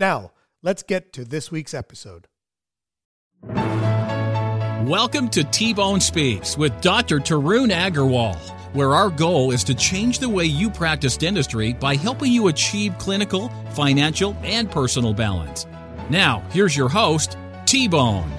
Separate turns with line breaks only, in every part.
Now, let's get to this week's episode.
Welcome to T Bone Speaks with Dr. Tarun Agarwal, where our goal is to change the way you practice dentistry by helping you achieve clinical, financial, and personal balance. Now, here's your host, T Bone.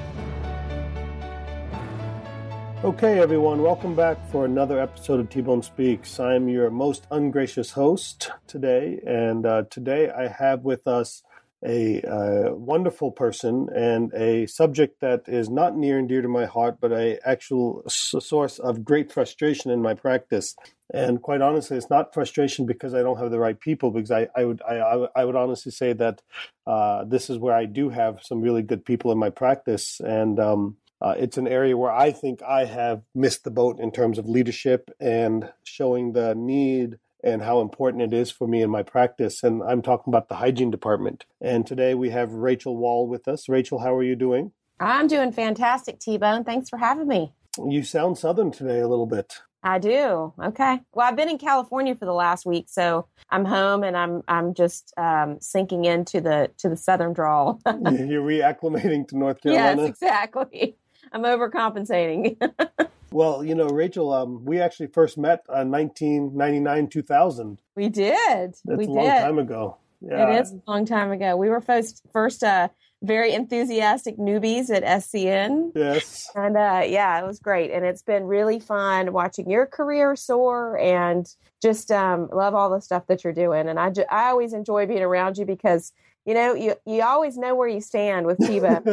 Okay, everyone, welcome back for another episode of T Bone Speaks. I'm your most ungracious host today, and uh, today I have with us a uh, wonderful person and a subject that is not near and dear to my heart, but a actual source of great frustration in my practice. And quite honestly, it's not frustration because I don't have the right people. Because I, I would, I, I would honestly say that uh, this is where I do have some really good people in my practice, and um, uh, it's an area where I think I have missed the boat in terms of leadership and showing the need and how important it is for me in my practice. And I'm talking about the hygiene department. And today we have Rachel Wall with us. Rachel, how are you doing?
I'm doing fantastic, T Bone. Thanks for having me.
You sound southern today a little bit.
I do. Okay. Well, I've been in California for the last week, so I'm home and I'm I'm just um, sinking into the to the southern drawl.
You're reacclimating to North Carolina.
Yes, exactly. I'm overcompensating.
Well, you know, Rachel, um, we actually first met in 1999, 2000.
We did.
That's
we
a long
did.
time ago. Yeah.
It is a long time ago. We were first, first uh, very enthusiastic newbies at SCN.
Yes.
And uh, yeah, it was great. And it's been really fun watching your career soar and just um, love all the stuff that you're doing. And I, ju- I always enjoy being around you because you know, you you always know where you stand with Tiba.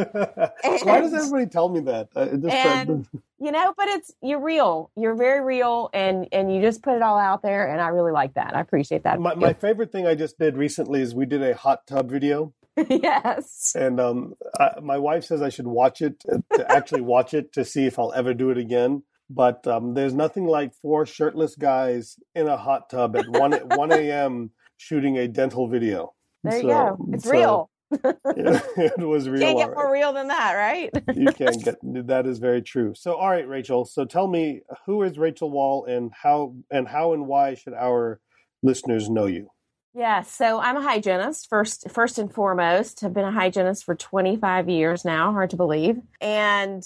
Why does everybody tell me that? Uh, just,
and, you know, but it's you're real. You're very real, and and you just put it all out there, and I really like that. I appreciate that.
My, my favorite thing I just did recently is we did a hot tub video.
yes.
And um, I, my wife says I should watch it to actually watch it to see if I'll ever do it again. But um, there's nothing like four shirtless guys in a hot tub at one one a.m. shooting a dental video.
There you so, go. It's so, real.
yeah, it was real.
Can't get more real than that, right?
you can't get that is very true. So, all right, Rachel. So, tell me, who is Rachel Wall, and how and how and why should our listeners know you?
Yeah, so I'm a hygienist first, first and foremost. I've been a hygienist for 25 years now. Hard to believe, and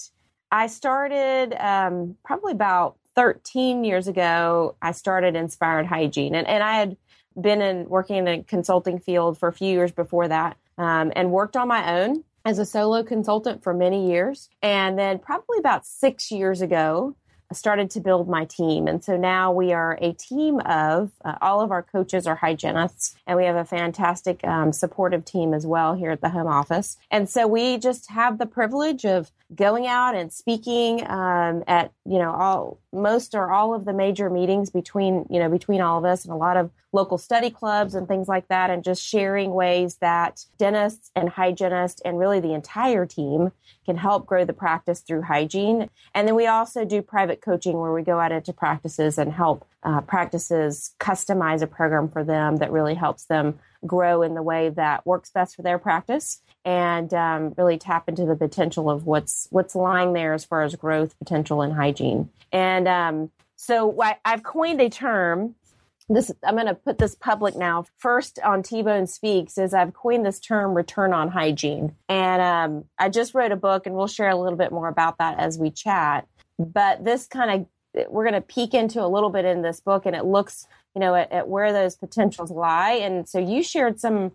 I started um, probably about 13 years ago. I started Inspired Hygiene, and and I had been in working in the consulting field for a few years before that um, and worked on my own as a solo consultant for many years. And then, probably about six years ago, I started to build my team. And so now we are a team of uh, all of our coaches are hygienists, and we have a fantastic um, supportive team as well here at the home office. And so we just have the privilege of going out and speaking um, at you know all most or all of the major meetings between you know between all of us and a lot of local study clubs and things like that and just sharing ways that dentists and hygienists and really the entire team can help grow the practice through hygiene. And then we also do private coaching where we go out into practices and help uh, practices customize a program for them that really helps them grow in the way that works best for their practice and um, really tap into the potential of what's what's lying there as far as growth potential and hygiene. And um, so I, I've coined a term. This I'm going to put this public now. First on T Bone Speaks is I've coined this term return on hygiene, and um, I just wrote a book, and we'll share a little bit more about that as we chat. But this kind of we're going to peek into a little bit in this book, and it looks you know at, at where those potentials lie. And so you shared some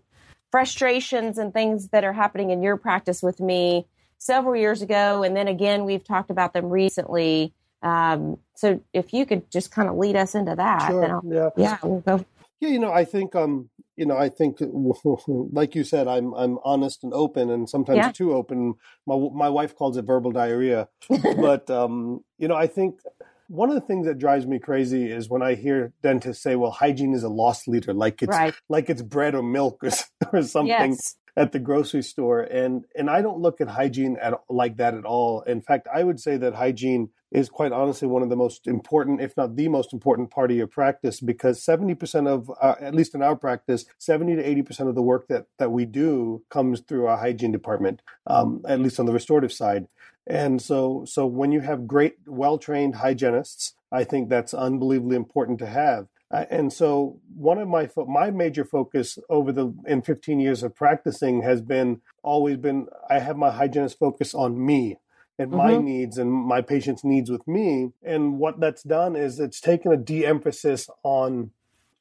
frustrations and things that are happening in your practice with me several years ago, and then again we've talked about them recently. Um, so if you could just kind of lead us into that,
sure. yeah,
yeah, we'll go.
Yeah, you know, I think, um, you know, I think, like you said, I'm I'm honest and open, and sometimes yeah. too open. My my wife calls it verbal diarrhea, but um, you know, I think one of the things that drives me crazy is when I hear dentists say, "Well, hygiene is a lost leader," like it's right. like it's bread or milk or, or something. Yes at the grocery store and and I don't look at hygiene at like that at all. In fact, I would say that hygiene is quite honestly one of the most important, if not the most important part of your practice, because 70% of, uh, at least in our practice, 70 to 80% of the work that, that we do comes through our hygiene department, um, at least on the restorative side. And so, so when you have great, well-trained hygienists, I think that's unbelievably important to have. Uh, and so one of my fo- my major focus over the in 15 years of practicing has been always been I have my hygienist focus on me and my mm-hmm. needs and my patient's needs with me and what that's done is it's taken a de-emphasis on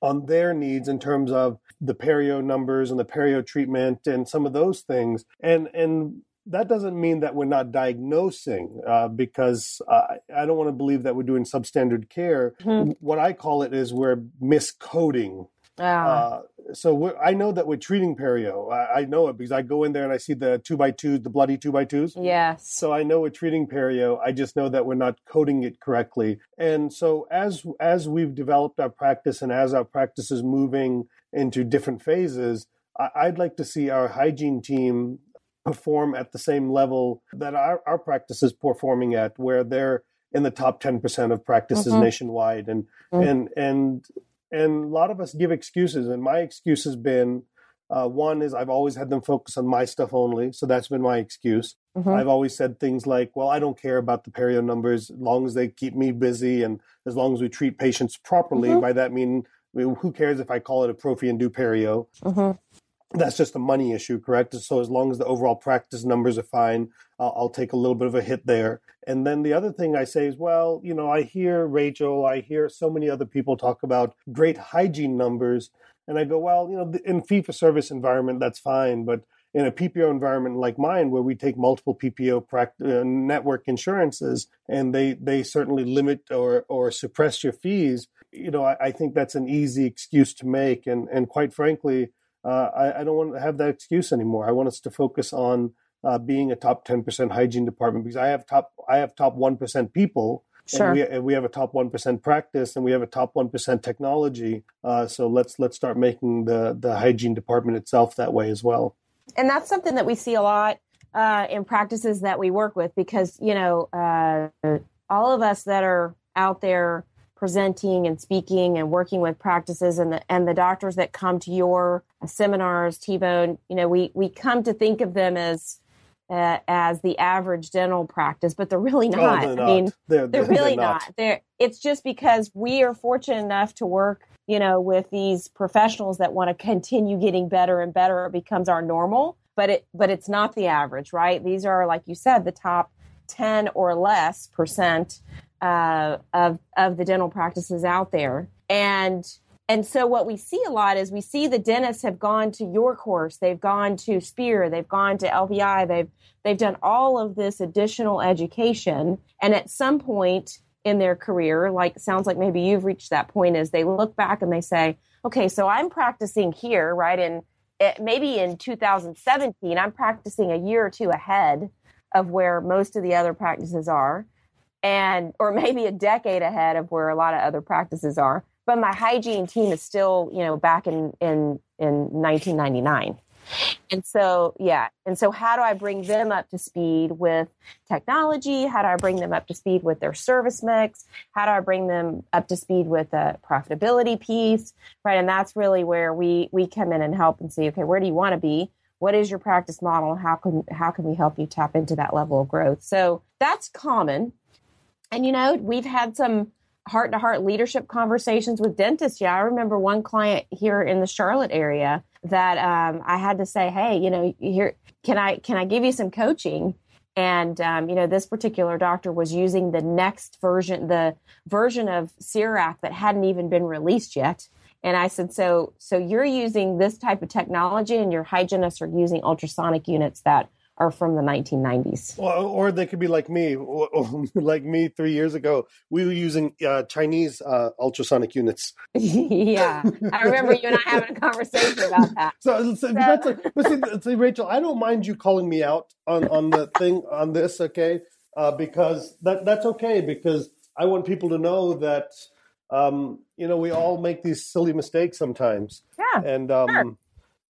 on their needs in terms of the perio numbers and the perio treatment and some of those things and and that doesn't mean that we're not diagnosing uh, because uh, I don't want to believe that we're doing substandard care. Mm-hmm. What I call it is we're miscoding. Uh, so I know that we're treating perio. I, I, know it because I go in there and I see the two by twos, the bloody two by twos.
Yes.
So I know we're treating perio. I just know that we're not coding it correctly. And so as as we've developed our practice and as our practice is moving into different phases, I'd like to see our hygiene team perform at the same level that our, our practice is performing at, where they're in the top 10% of practices mm-hmm. nationwide. And, mm-hmm. and, and, and a lot of us give excuses. And my excuse has been, uh, one is I've always had them focus on my stuff only. So that's been my excuse. Mm-hmm. I've always said things like, well, I don't care about the perio numbers as long as they keep me busy and as long as we treat patients properly. Mm-hmm. By that mean, who cares if I call it a prophy and do perio? Mm-hmm that's just a money issue, correct? So as long as the overall practice numbers are fine, I'll, I'll, take a little bit of a hit there. And then the other thing I say is, well, you know, I hear Rachel, I hear so many other people talk about great hygiene numbers, and I go, well, you know, in fee for service environment, that's fine, but in a PPO environment like mine, where we take multiple PPO uh, network insurances, and they they certainly limit or or suppress your fees, you know, I, I think that's an easy excuse to make, and and quite frankly uh, I, I, don't want to have that excuse anymore. I want us to focus on uh, being a top 10% hygiene department because I have top I have top 1% people
Sure.
And we, and we, have a top one percent practice, and we have a top one percent technology. Uh, so let's let's start making the the hygiene department itself that way as well.
And that's something that we see a lot uh, in practices that we work with, because you know uh, all of us that are out there presenting and speaking and working with practices and the and the doctors that come to your seminars t-bone you know we we come to think of them as uh, as the average dental practice but they're really not,
oh, they're
not.
i
mean
they're,
they're, they're really they're not. not they're it's just because we are fortunate enough to work you know with these professionals that want to continue getting better and better it becomes our normal but it but it's not the average right these are like you said the top 10 or less percent uh, of of the dental practices out there, and and so what we see a lot is we see the dentists have gone to your course, they've gone to Spear, they've gone to LVI, they've they've done all of this additional education, and at some point in their career, like sounds like maybe you've reached that point, is they look back and they say, okay, so I'm practicing here, right? In it, eh, maybe in 2017, I'm practicing a year or two ahead of where most of the other practices are and or maybe a decade ahead of where a lot of other practices are but my hygiene team is still you know back in in in 1999 and so yeah and so how do i bring them up to speed with technology? How do i bring them up to speed with their service mix? How do i bring them up to speed with the profitability piece right? And that's really where we we come in and help and see okay where do you want to be? What is your practice model? How can how can we help you tap into that level of growth? So that's common and you know, we've had some heart to heart leadership conversations with dentists. Yeah, I remember one client here in the Charlotte area that um, I had to say, "Hey, you know, here can I can I give you some coaching?" And um, you know, this particular doctor was using the next version, the version of CEREC that hadn't even been released yet. And I said, "So, so you're using this type of technology, and your hygienists are using ultrasonic units that are from the 1990s.
Well, or they could be like me, like me three years ago. We were using uh, Chinese uh, ultrasonic units.
yeah, I remember you and I having a conversation about that.
So, so, so that's but see, see, Rachel, I don't mind you calling me out on on the thing on this, okay? Uh, because that that's okay because I want people to know that um, you know we all make these silly mistakes sometimes.
Yeah,
and um,
sure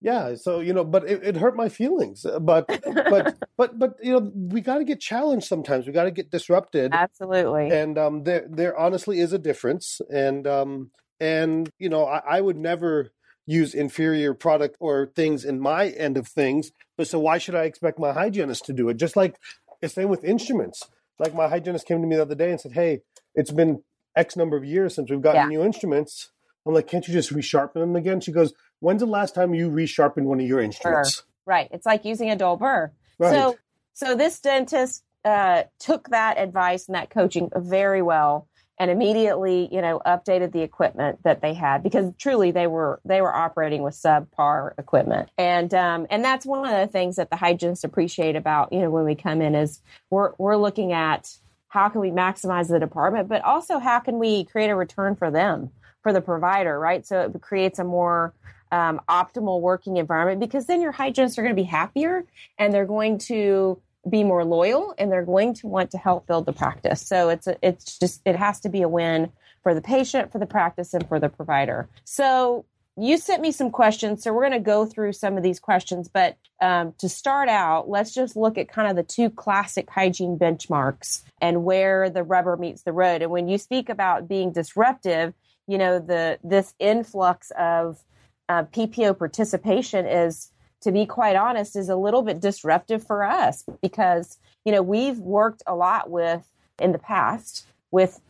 yeah so you know but it, it hurt my feelings uh, but but but but you know we got to get challenged sometimes we got to get disrupted
absolutely.
and um there there honestly is a difference and um and you know I, I would never use inferior product or things in my end of things but so why should i expect my hygienist to do it? Just like the same with instruments. Like my hygienist came to me the other day and said hey it's been x number of years since we've gotten yeah. new instruments. I'm like can't you just resharpen them again? She goes When's the last time you resharpened one of your instruments?
Right. It's like using a dull burr. Right. So, so this dentist uh, took that advice and that coaching very well and immediately you know updated the equipment that they had because truly they were they were operating with subpar equipment and um, and that's one of the things that the hygienists appreciate about you know when we come in is we're we're looking at how can we maximize the department but also how can we create a return for them for the provider right so it creates a more um, optimal working environment because then your hygienists are going to be happier and they're going to be more loyal and they're going to want to help build the practice. So it's a, it's just it has to be a win for the patient, for the practice, and for the provider. So you sent me some questions, so we're going to go through some of these questions. But um, to start out, let's just look at kind of the two classic hygiene benchmarks and where the rubber meets the road. And when you speak about being disruptive, you know the this influx of uh, PPO participation is, to be quite honest, is a little bit disruptive for us because, you know, we've worked a lot with in the past with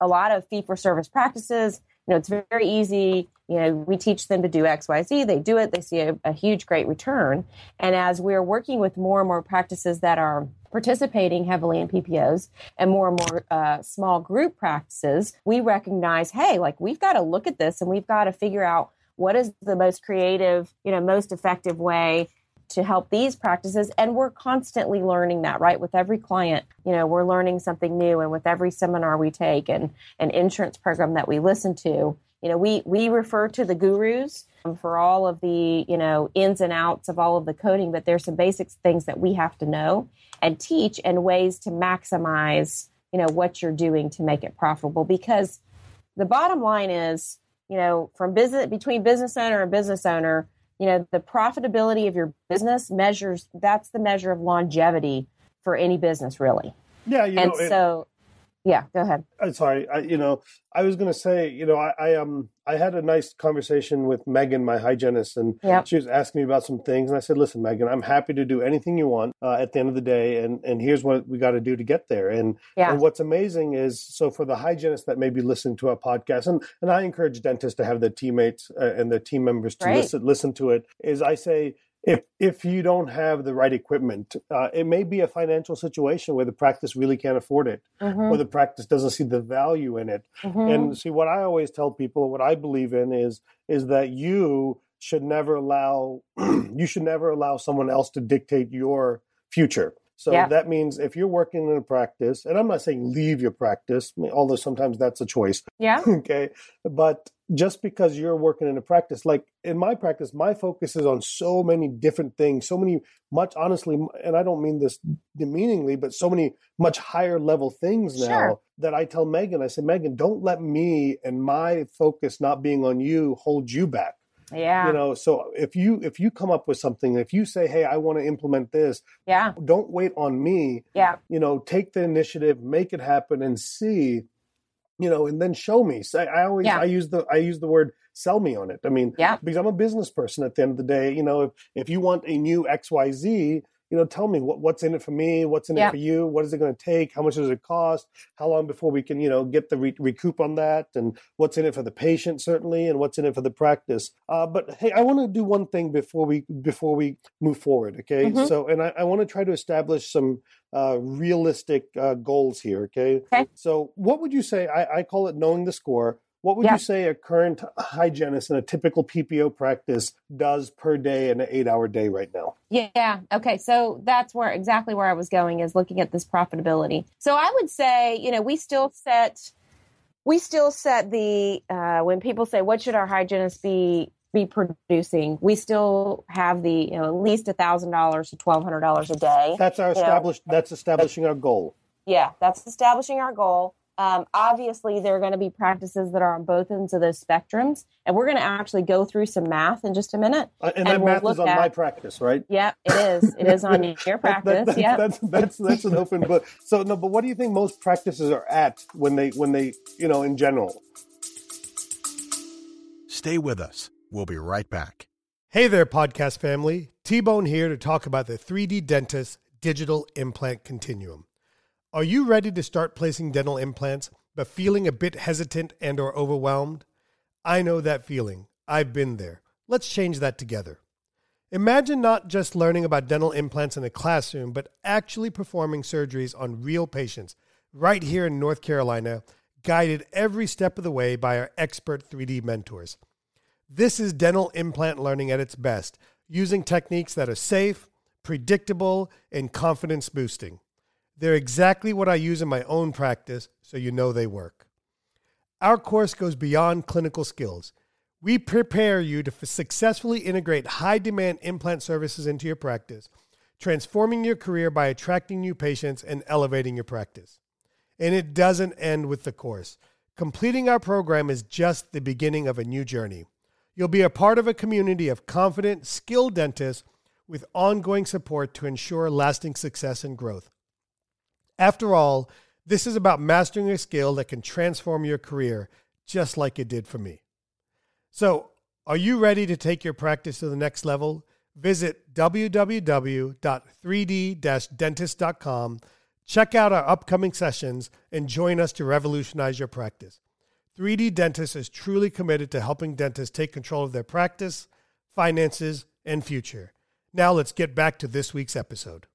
a lot of fee for service practices. You know, it's very easy. You know, we teach them to do X, Y, Z. They do it. They see a, a huge, great return. And as we're working with more and more practices that are participating heavily in PPOs and more and more uh, small group practices, we recognize, hey, like we've got to look at this and we've got to figure out what is the most creative, you know, most effective way to help these practices? And we're constantly learning that right? With every client you know we're learning something new. And with every seminar we take and an insurance program that we listen to you know we we refer to the gurus um, for all of the you know ins and outs of all of the coding. But there's some basic things that we have to know and teach and ways to maximize you know what you're doing to make it profitable. Because the bottom line is you know, from business between business owner and business owner, you know, the profitability of your business measures that's the measure of longevity for any business, really.
Yeah, you
and
know,
so yeah, go ahead.
I'm sorry. I, you know, I was going to say, you know, I, I um I had a nice conversation with Megan, my hygienist, and yep. she was asking me about some things, and I said, "Listen, Megan, I'm happy to do anything you want uh, at the end of the day, and and here's what we got to do to get there." And yeah. and what's amazing is, so for the hygienist that may be listening to our podcast, and and I encourage dentists to have their teammates uh, and their team members to right. listen listen to it. Is I say if if you don't have the right equipment, uh, it may be a financial situation where the practice really can't afford it, mm-hmm. or the practice doesn't see the value in it. Mm-hmm. And see, what I always tell people, what I believe in is is that you should never allow you should never allow someone else to dictate your future. So yeah. that means if you're working in a practice, and I'm not saying leave your practice, although sometimes that's a choice.
Yeah.
okay. But just because you're working in a practice, like in my practice, my focus is on so many different things, so many much honestly, and I don't mean this demeaningly, but so many much higher level things now sure. that I tell Megan, I say, Megan, don't let me and my focus not being on you hold you back.
Yeah.
You know, so if you if you come up with something, if you say, "Hey, I want to implement this,"
yeah,
don't wait on me.
Yeah.
You know, take the initiative, make it happen, and see. You know, and then show me. So I always yeah. I use the I use the word sell me on it. I mean,
yeah.
because I'm a business person at the end of the day. You know, if if you want a new X Y Z, you know, tell me what, what's in it for me, what's in yeah. it for you, what is it going to take, how much does it cost, how long before we can, you know, get the re- recoup on that, and what's in it for the patient certainly, and what's in it for the practice. Uh, but hey, I want to do one thing before we before we move forward. Okay, mm-hmm. so and I, I want to try to establish some uh, realistic uh, goals here. Okay?
okay.
So what would you say? I, I call it knowing the score. What would you say a current hygienist in a typical PPO practice does per day in an eight hour day right now?
Yeah. Okay. So that's where exactly where I was going is looking at this profitability. So I would say, you know, we still set, we still set the, uh, when people say, what should our hygienist be be producing, we still have the you know at least a thousand dollars to twelve hundred dollars a day.
That's our established. Know. That's establishing our goal.
Yeah, that's establishing our goal. Um, obviously, there are going to be practices that are on both ends of those spectrums, and we're going to actually go through some math in just a minute.
Uh, and, and, that we'll math is on at, my practice, right?
Yep, it is. It is on your practice. that,
yeah, that's, that's that's an open book. So no, but what do you think most practices are at when they when they you know in general?
Stay with us. We'll be right back.
Hey there, podcast family. T Bone here to talk about the 3D Dentist Digital Implant Continuum. Are you ready to start placing dental implants but feeling a bit hesitant and or overwhelmed? I know that feeling. I've been there. Let's change that together. Imagine not just learning about dental implants in a classroom, but actually performing surgeries on real patients right here in North Carolina, guided every step of the way by our expert 3D mentors. This is dental implant learning at its best, using techniques that are safe, predictable, and confidence boosting. They're exactly what I use in my own practice, so you know they work. Our course goes beyond clinical skills. We prepare you to successfully integrate high demand implant services into your practice, transforming your career by attracting new patients and elevating your practice. And it doesn't end with the course. Completing our program is just the beginning of a new journey. You'll be a part of a community of confident, skilled dentists with ongoing support to ensure lasting success and growth. After all, this is about mastering a skill that can transform your career, just like it did for me. So, are you ready to take your practice to the next level? Visit www.3d dentist.com, check out our upcoming sessions, and join us to revolutionize your practice. 3D Dentist is truly committed to helping dentists take control of their practice, finances, and future. Now, let's get back to this week's episode.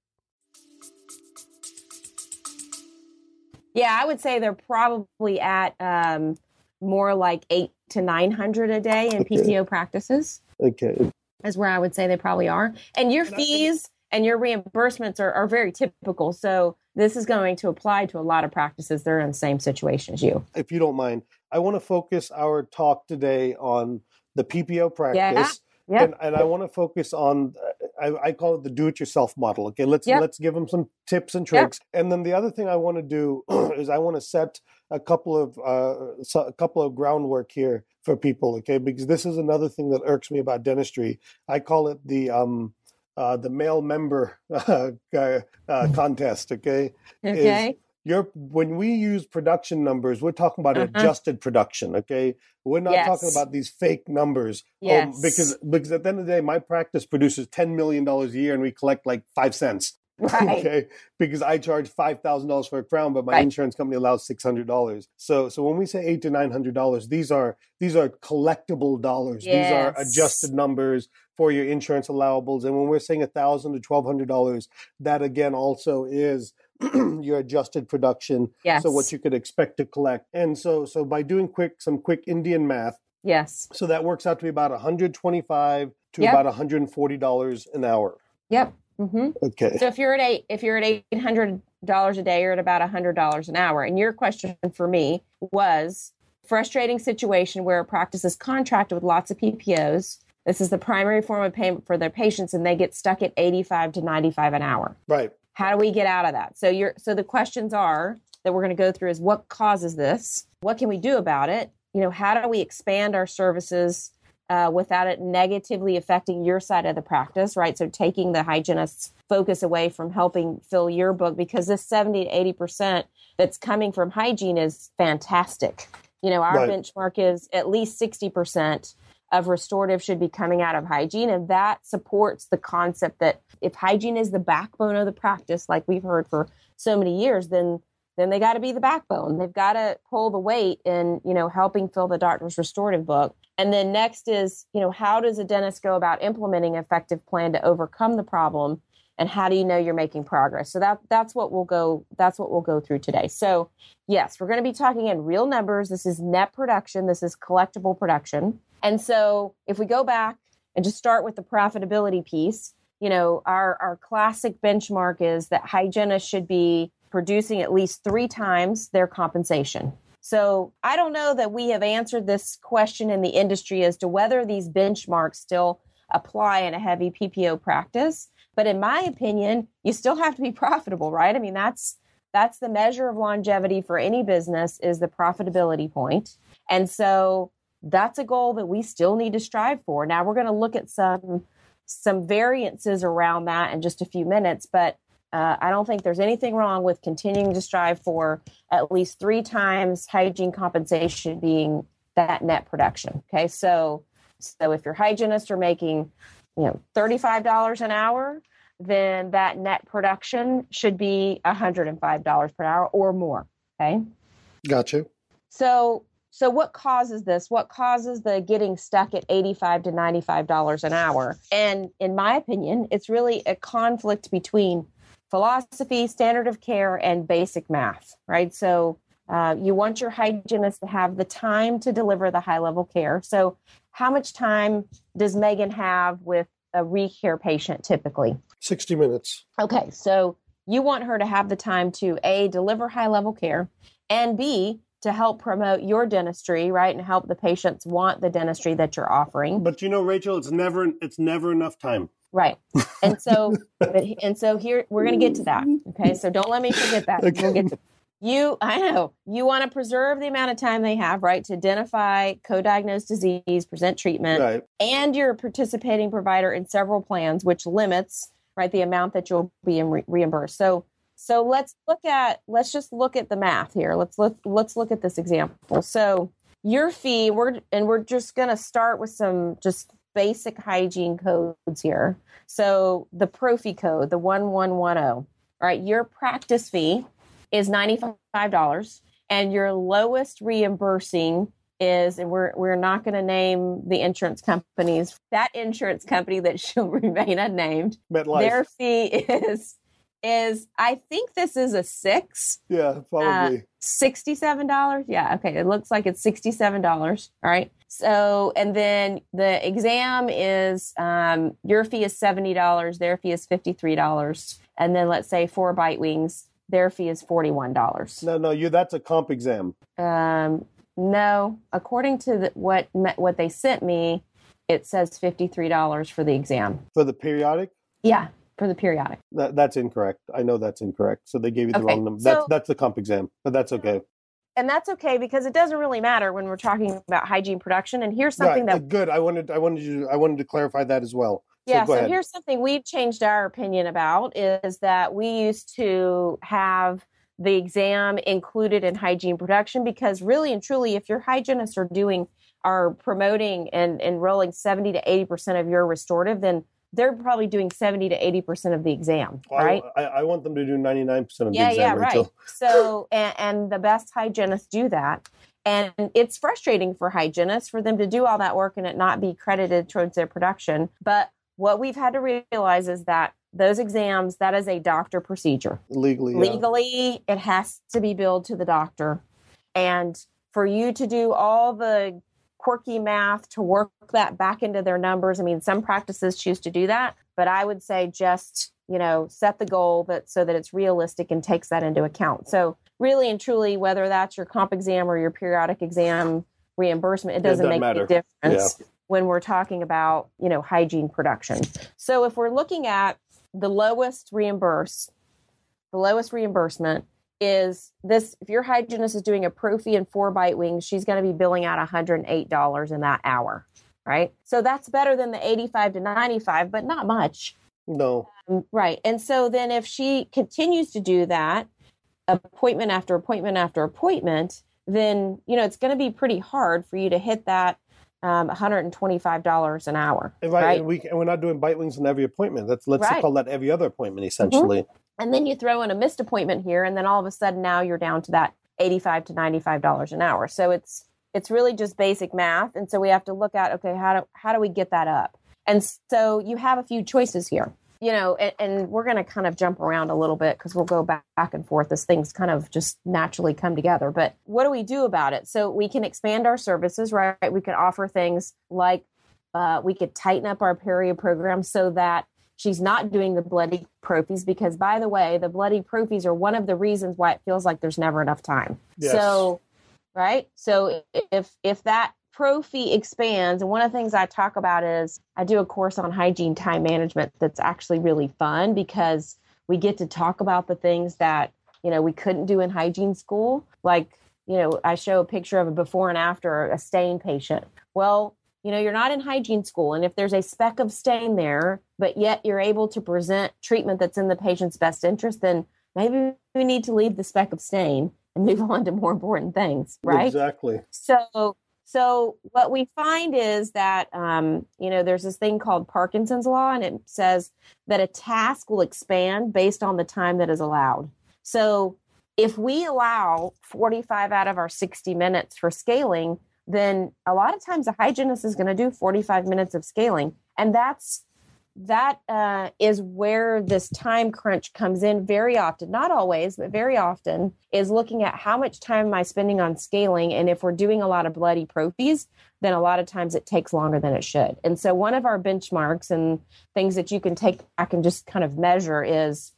Yeah, I would say they're probably at um, more like eight to 900 a day in okay. PPO practices.
Okay.
Is where I would say they probably are. And your fees and your reimbursements are, are very typical. So this is going to apply to a lot of practices that are in the same situation as you.
If you don't mind, I want to focus our talk today on the PPO practice. Yeah. And, and I want to focus on I, I, call it the do-it-yourself model. Okay, let's yep. let's give them some tips and tricks. Yep. And then the other thing I want to do is I want to set a couple of uh, a couple of groundwork here for people. Okay, because this is another thing that irks me about dentistry. I call it the um, uh, the male member uh, uh, contest. Okay.
Okay. Is,
you're when we use production numbers, we're talking about uh-huh. adjusted production. Okay, we're not yes. talking about these fake numbers.
Oh, yes.
Because because at the end of the day, my practice produces ten million dollars a year, and we collect like five cents.
Right.
okay, because I charge five thousand dollars for a crown, but my right. insurance company allows six hundred dollars. So, so when we say eight to nine hundred dollars, these are these are collectible dollars. Yes. These are adjusted numbers for your insurance allowables. And when we're saying a thousand to twelve hundred dollars, that again also is your adjusted production.
Yes.
So what you could expect to collect. And so so by doing quick some quick Indian math.
Yes.
So that works out to be about 125 to yep. about 140 dollars an hour.
Yep. Mm-hmm.
Okay.
So if you're at eight, if you're at eight hundred dollars a day, you're at about hundred dollars an hour. And your question for me was frustrating situation where a practice is contracted with lots of PPOs. This is the primary form of payment for their patients, and they get stuck at eighty-five to ninety-five an hour.
Right.
How do we get out of that? So you're so the questions are that we're going to go through is what causes this? What can we do about it? You know, how do we expand our services uh, without it negatively affecting your side of the practice, right? So taking the hygienist's focus away from helping fill your book because this 70 to 80% that's coming from hygiene is fantastic. You know, our right. benchmark is at least 60% of restorative should be coming out of hygiene. And that supports the concept that if hygiene is the backbone of the practice, like we've heard for so many years, then then they got to be the backbone. They've got to pull the weight in, you know, helping fill the doctor's restorative book. And then next is, you know, how does a dentist go about implementing an effective plan to overcome the problem? And how do you know you're making progress? So that that's what we'll go that's what we'll go through today. So yes we're going to be talking in real numbers. This is net production. This is collectible production. And so if we go back and just start with the profitability piece you know our our classic benchmark is that hygienists should be producing at least three times their compensation. So I don't know that we have answered this question in the industry as to whether these benchmarks still apply in a heavy PPO practice. But in my opinion, you still have to be profitable, right? I mean, that's that's the measure of longevity for any business is the profitability point. And so that's a goal that we still need to strive for. Now we're going to look at some some variances around that in just a few minutes, but uh, I don't think there's anything wrong with continuing to strive for at least three times hygiene compensation being that net production. Okay, so so if your hygienists are making, you know, $35 an hour, then that net production should be $105 per hour or more. Okay.
Gotcha.
So so what causes this? What causes the getting stuck at 85 to $95 an hour? And in my opinion, it's really a conflict between philosophy, standard of care, and basic math, right? So uh, you want your hygienist to have the time to deliver the high level care. So, how much time does Megan have with a recare patient typically?
60 minutes.
Okay, so you want her to have the time to A, deliver high level care, and B, to help promote your dentistry, right, and help the patients want the dentistry that you're offering.
But you know, Rachel, it's never it's never enough time.
Right. And so and so here we're going to get to that. Okay? So don't let me forget that. Okay. We'll get to you, I know, you want to preserve the amount of time they have, right, to identify, co diagnose disease, present treatment,
right.
and you're a participating provider in several plans, which limits, right, the amount that you'll be re- reimbursed. So, so let's look at, let's just look at the math here. Let's look, let's look at this example. So, your fee, we're, and we're just going to start with some just basic hygiene codes here. So, the prophy code, the 1110, all right, your practice fee is $95 and your lowest reimbursing is and we're we're not going to name the insurance companies that insurance company that shall remain unnamed
MetLife.
their fee is is I think this is a six.
Yeah, probably. Uh,
$67. Yeah, okay. It looks like it's $67. All right. So, and then the exam is um, your fee is $70, their fee is $53. And then let's say four bite wings their fee is $41.
No, no, you that's a comp exam.
Um, no, according to the, what what they sent me, it says $53 for the exam.
For the periodic?
Yeah, for the periodic.
That, that's incorrect. I know that's incorrect. So they gave you the okay. wrong number. That's so, that's the comp exam, but that's okay.
And that's okay because it doesn't really matter when we're talking about hygiene production. And here's something right. that
good. I wanted I wanted you I wanted to clarify that as well.
Yeah, so, so here's something we've changed our opinion about is that we used to have the exam included in hygiene production because really and truly if your hygienists are doing are promoting and enrolling 70 to 80% of your restorative then they're probably doing 70 to 80% of the exam right?
I, I want them to do 99% of
yeah,
the exam
yeah
Rachel.
right. So and, and the best hygienists do that. And it's frustrating for hygienists for them to do all that work and it not be credited towards their production. But what we've had to realize is that those exams that is a doctor procedure.
Legally yeah.
legally it has to be billed to the doctor. And for you to do all the quirky math to work that back into their numbers i mean some practices choose to do that but i would say just you know set the goal that so that it's realistic and takes that into account. So really and truly whether that's your comp exam or your periodic exam reimbursement it doesn't, it doesn't make matter. a difference. Yeah when we're talking about, you know, hygiene production. So if we're looking at the lowest reimburse, the lowest reimbursement is this if your hygienist is doing a prophy and four bite wings, she's going to be billing out $108 in that hour, right? So that's better than the 85 to 95, but not much.
No.
Um, right. And so then if she continues to do that, appointment after appointment after appointment, then, you know, it's going to be pretty hard for you to hit that um, $125 an hour.
right,
right?
And, we, and we're not doing bite wings in every appointment. That's let's right. call that every other appointment essentially. Mm-hmm.
And then you throw in a missed appointment here, and then all of a sudden now you're down to that 85 to $95 an hour. So it's it's really just basic math, and so we have to look at okay, how do how do we get that up? And so you have a few choices here. You know, and, and we're going to kind of jump around a little bit because we'll go back, back and forth as things kind of just naturally come together. But what do we do about it? So we can expand our services, right? We can offer things like uh, we could tighten up our perio program so that she's not doing the bloody prophies because by the way the bloody prophies are one of the reasons why it feels like there's never enough time yes. so right so if if that prophy expands and one of the things i talk about is i do a course on hygiene time management that's actually really fun because we get to talk about the things that you know we couldn't do in hygiene school. Like you know i show a picture of a before and after a stain patient. Well you know you're not in hygiene school and if there's a speck of stain there but yet you're able to present treatment that's in the patient's best interest then maybe we need to leave the speck of stain and move on to more important things right?
Exactly.
So so what we find is that um, you know there's this thing called parkinson's law and it says that a task will expand based on the time that is allowed. So if we allow 45 out of our 60 minutes for scaling then a lot of times a hygienist is going to do 45 minutes of scaling and that's that uh, is where this time crunch comes in very often not always but very often is looking at how much time am i spending on scaling and if we're doing a lot of bloody prophies then a lot of times it takes longer than it should and so one of our benchmarks and things that you can take back and just kind of measure is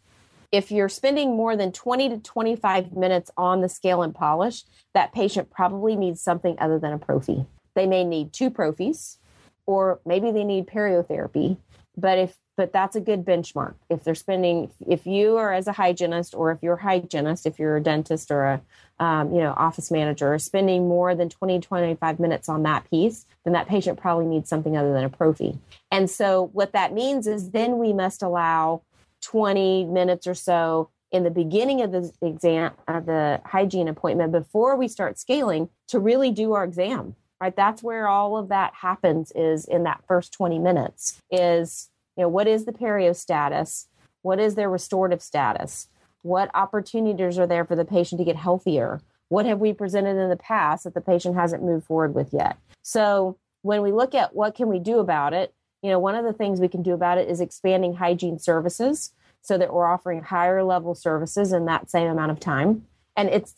if you're spending more than 20 to 25 minutes on the scale and polish, that patient probably needs something other than a prophy. They may need two prophies, or maybe they need periotherapy. But if but that's a good benchmark. If they're spending, if you are as a hygienist, or if you're a hygienist, if you're a dentist or a um, you know office manager, spending more than 20 25 minutes on that piece, then that patient probably needs something other than a prophy. And so what that means is then we must allow 20 minutes or so in the beginning of the exam of the hygiene appointment before we start scaling to really do our exam right? That's where all of that happens is in that first 20 minutes is you know what is the perio status? What is their restorative status? What opportunities are there for the patient to get healthier? What have we presented in the past that the patient hasn't moved forward with yet? So when we look at what can we do about it you know, one of the things we can do about it is expanding hygiene services so that we're offering higher level services in that same amount of time. And it's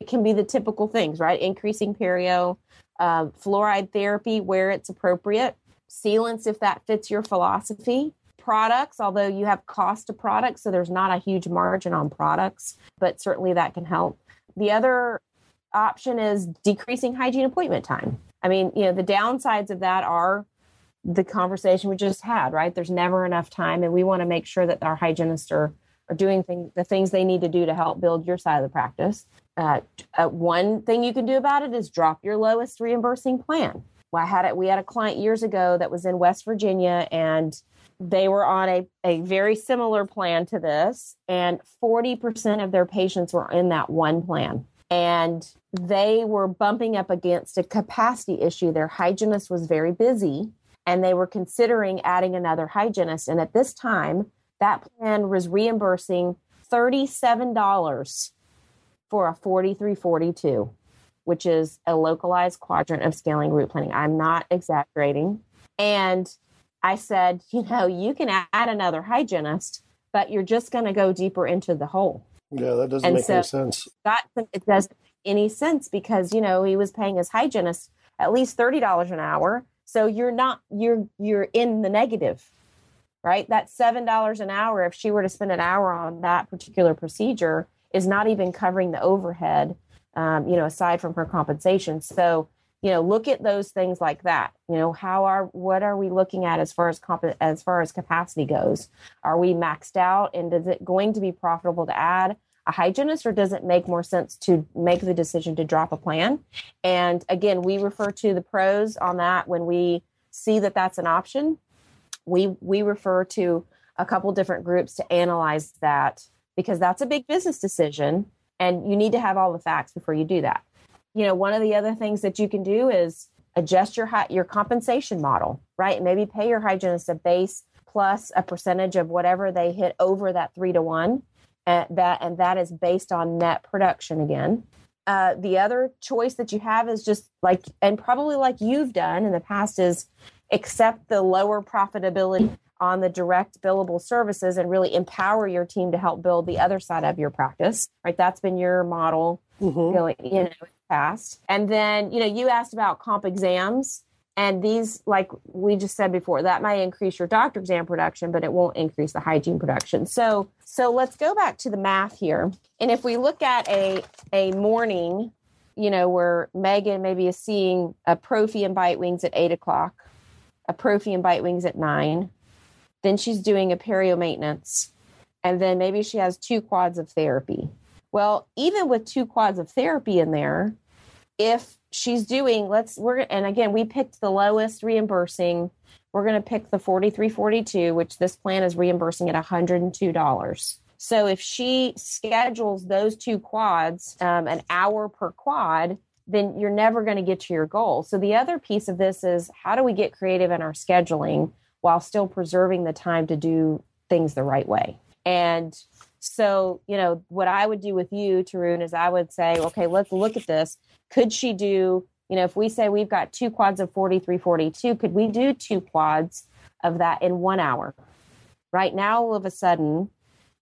it can be the typical things, right? Increasing perio, uh, fluoride therapy where it's appropriate, sealants if that fits your philosophy, products, although you have cost of products, so there's not a huge margin on products, but certainly that can help. The other option is decreasing hygiene appointment time. I mean, you know, the downsides of that are the conversation we just had, right? There's never enough time, and we want to make sure that our hygienists are are doing things, the things they need to do to help build your side of the practice. Uh, uh, one thing you can do about it is drop your lowest reimbursing plan. Well, I had it. We had a client years ago that was in West Virginia, and they were on a, a very similar plan to this, and 40% of their patients were in that one plan. And they were bumping up against a capacity issue. Their hygienist was very busy and they were considering adding another hygienist. And at this time, that plan was reimbursing $37 for a 4342, which is a localized quadrant of scaling root planning. I'm not exaggerating. And I said, you know, you can add another hygienist, but you're just going to go deeper into the hole.
Yeah, that doesn't and make so any sense.
That it doesn't make any sense because you know he was paying his hygienist at least thirty dollars an hour, so you're not you're you're in the negative, right? That seven dollars an hour, if she were to spend an hour on that particular procedure, is not even covering the overhead, um, you know, aside from her compensation. So you know, look at those things like that. You know, how are what are we looking at as far as comp- as far as capacity goes? Are we maxed out, and is it going to be profitable to add? a hygienist or does it make more sense to make the decision to drop a plan? And again, we refer to the pros on that when we see that that's an option. We we refer to a couple different groups to analyze that because that's a big business decision and you need to have all the facts before you do that. You know, one of the other things that you can do is adjust your your compensation model, right? Maybe pay your hygienist a base plus a percentage of whatever they hit over that 3 to 1 and that and that is based on net production again uh, the other choice that you have is just like and probably like you've done in the past is accept the lower profitability on the direct billable services and really empower your team to help build the other side of your practice. Right? That's been your model mm-hmm. going, you know, in the past. And then, you know, you asked about comp exams. And these, like we just said before, that might increase your doctor exam production, but it won't increase the hygiene production. So, so let's go back to the math here. And if we look at a a morning, you know, where Megan maybe is seeing a prophy and bite wings at eight o'clock, a prophy and bite wings at nine, then she's doing a perio maintenance, and then maybe she has two quads of therapy. Well, even with two quads of therapy in there, if she's doing let's we're and again we picked the lowest reimbursing. We're going to pick the 4342 which this plan is reimbursing at $102 so if she schedules those two quads um, an hour per quad then you're never going to get to your goal. So the other piece of this is how do we get creative in our scheduling while still preserving the time to do things the right way and so, you know, what I would do with you, Tarun, is I would say, okay, let's look at this. Could she do, you know, if we say we've got two quads of 4342, could we do two quads of that in one hour? Right now, all of a sudden,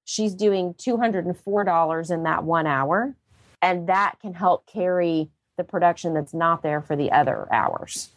she's doing $204 in that one hour, and that can help carry the production that's not there for the other hours.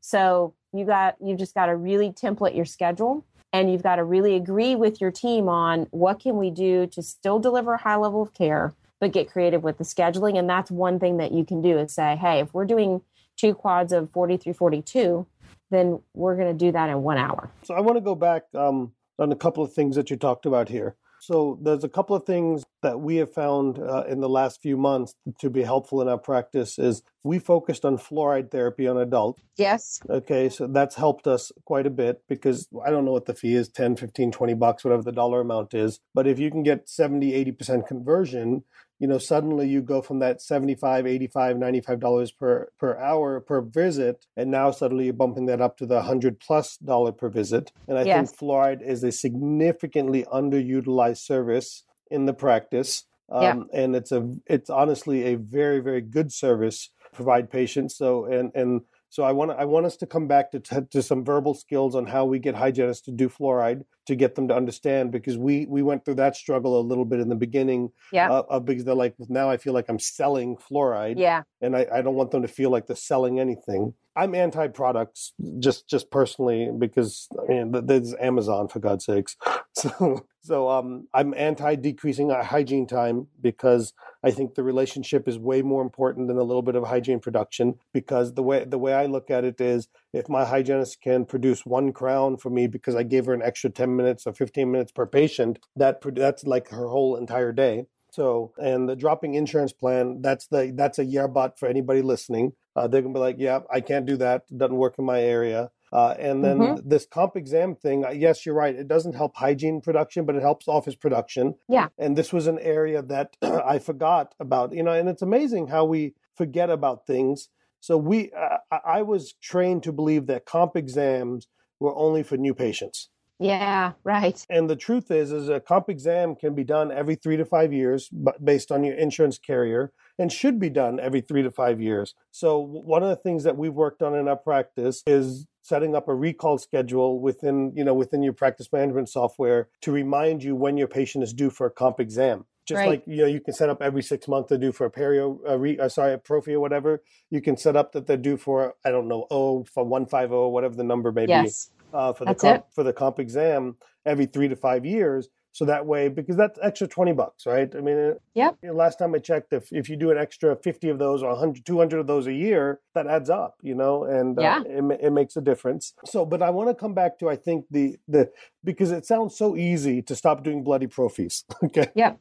So you got you just got to really template your schedule and you've got to really agree with your team on what can we do to still deliver a high level of care but get creative with the scheduling. And that's one thing that you can do is say hey if we're doing two quads of 4342 then we're going to do that in one hour.
So i want to go back um, on a couple of things that you talked about here so there's a couple of things that we have found uh, in the last few months to be helpful in our practice is we focused on fluoride therapy on adults.
Yes.
Okay, so that's helped us quite a bit because I don't know what the fee is 10, 15, 20 bucks, whatever the dollar amount is. But if you can get 70, 80% conversion, you know suddenly you go from that 75 85 95 dollars per per hour per visit and now suddenly you're bumping that up to the 100 plus dollar per visit and i yes. think fluoride is a significantly underutilized service in the practice um, yeah. and it's a it's honestly a very very good service to provide patients so and and so I want I want us to come back to, to some verbal skills on how we get hygienists to do fluoride to get them to understand because we we went through that struggle a little bit in the beginning.
Yeah.
Uh, uh, because they're like now I feel like I'm selling fluoride.
Yeah.
And I, I don't want them to feel like they're selling anything. I'm anti products just just personally because I mean there's Amazon for God's sakes. So so um, I'm anti decreasing hygiene time because I think the relationship is way more important than a little bit of hygiene production. Because the way the way I look at it is, if my hygienist can produce one crown for me because I gave her an extra 10 minutes or 15 minutes per patient, that that's like her whole entire day. So, and the dropping insurance plan, that's the that's a yeah but for anybody listening. Uh, they're gonna be like, yeah, I can't do that. It doesn't work in my area. Uh, and then mm-hmm. this comp exam thing, uh, yes, you're right. It doesn't help hygiene production, but it helps office production.
Yeah.
And this was an area that I forgot about, you know, and it's amazing how we forget about things. So we, uh, I was trained to believe that comp exams were only for new patients.
Yeah, right.
And the truth is, is a comp exam can be done every three to five years, but based on your insurance carrier, and should be done every three to five years. So one of the things that we've worked on in our practice is setting up a recall schedule within you know within your practice management software to remind you when your patient is due for a comp exam just right. like you know you can set up every six months to do for a perio a re, uh, sorry a prophy or whatever you can set up that they're due for i don't know oh for 150 whatever the number may be. yes. Uh, for the comp, for the comp exam every three to five years so that way, because that's extra 20 bucks, right? I mean,
yeah.
last time I checked, if, if you do an extra 50 of those or 100, 200 of those a year, that adds up, you know, and uh,
yeah.
it, it makes a difference. So, but I want to come back to, I think the, the, because it sounds so easy to stop doing bloody prophies. okay.
Yeah.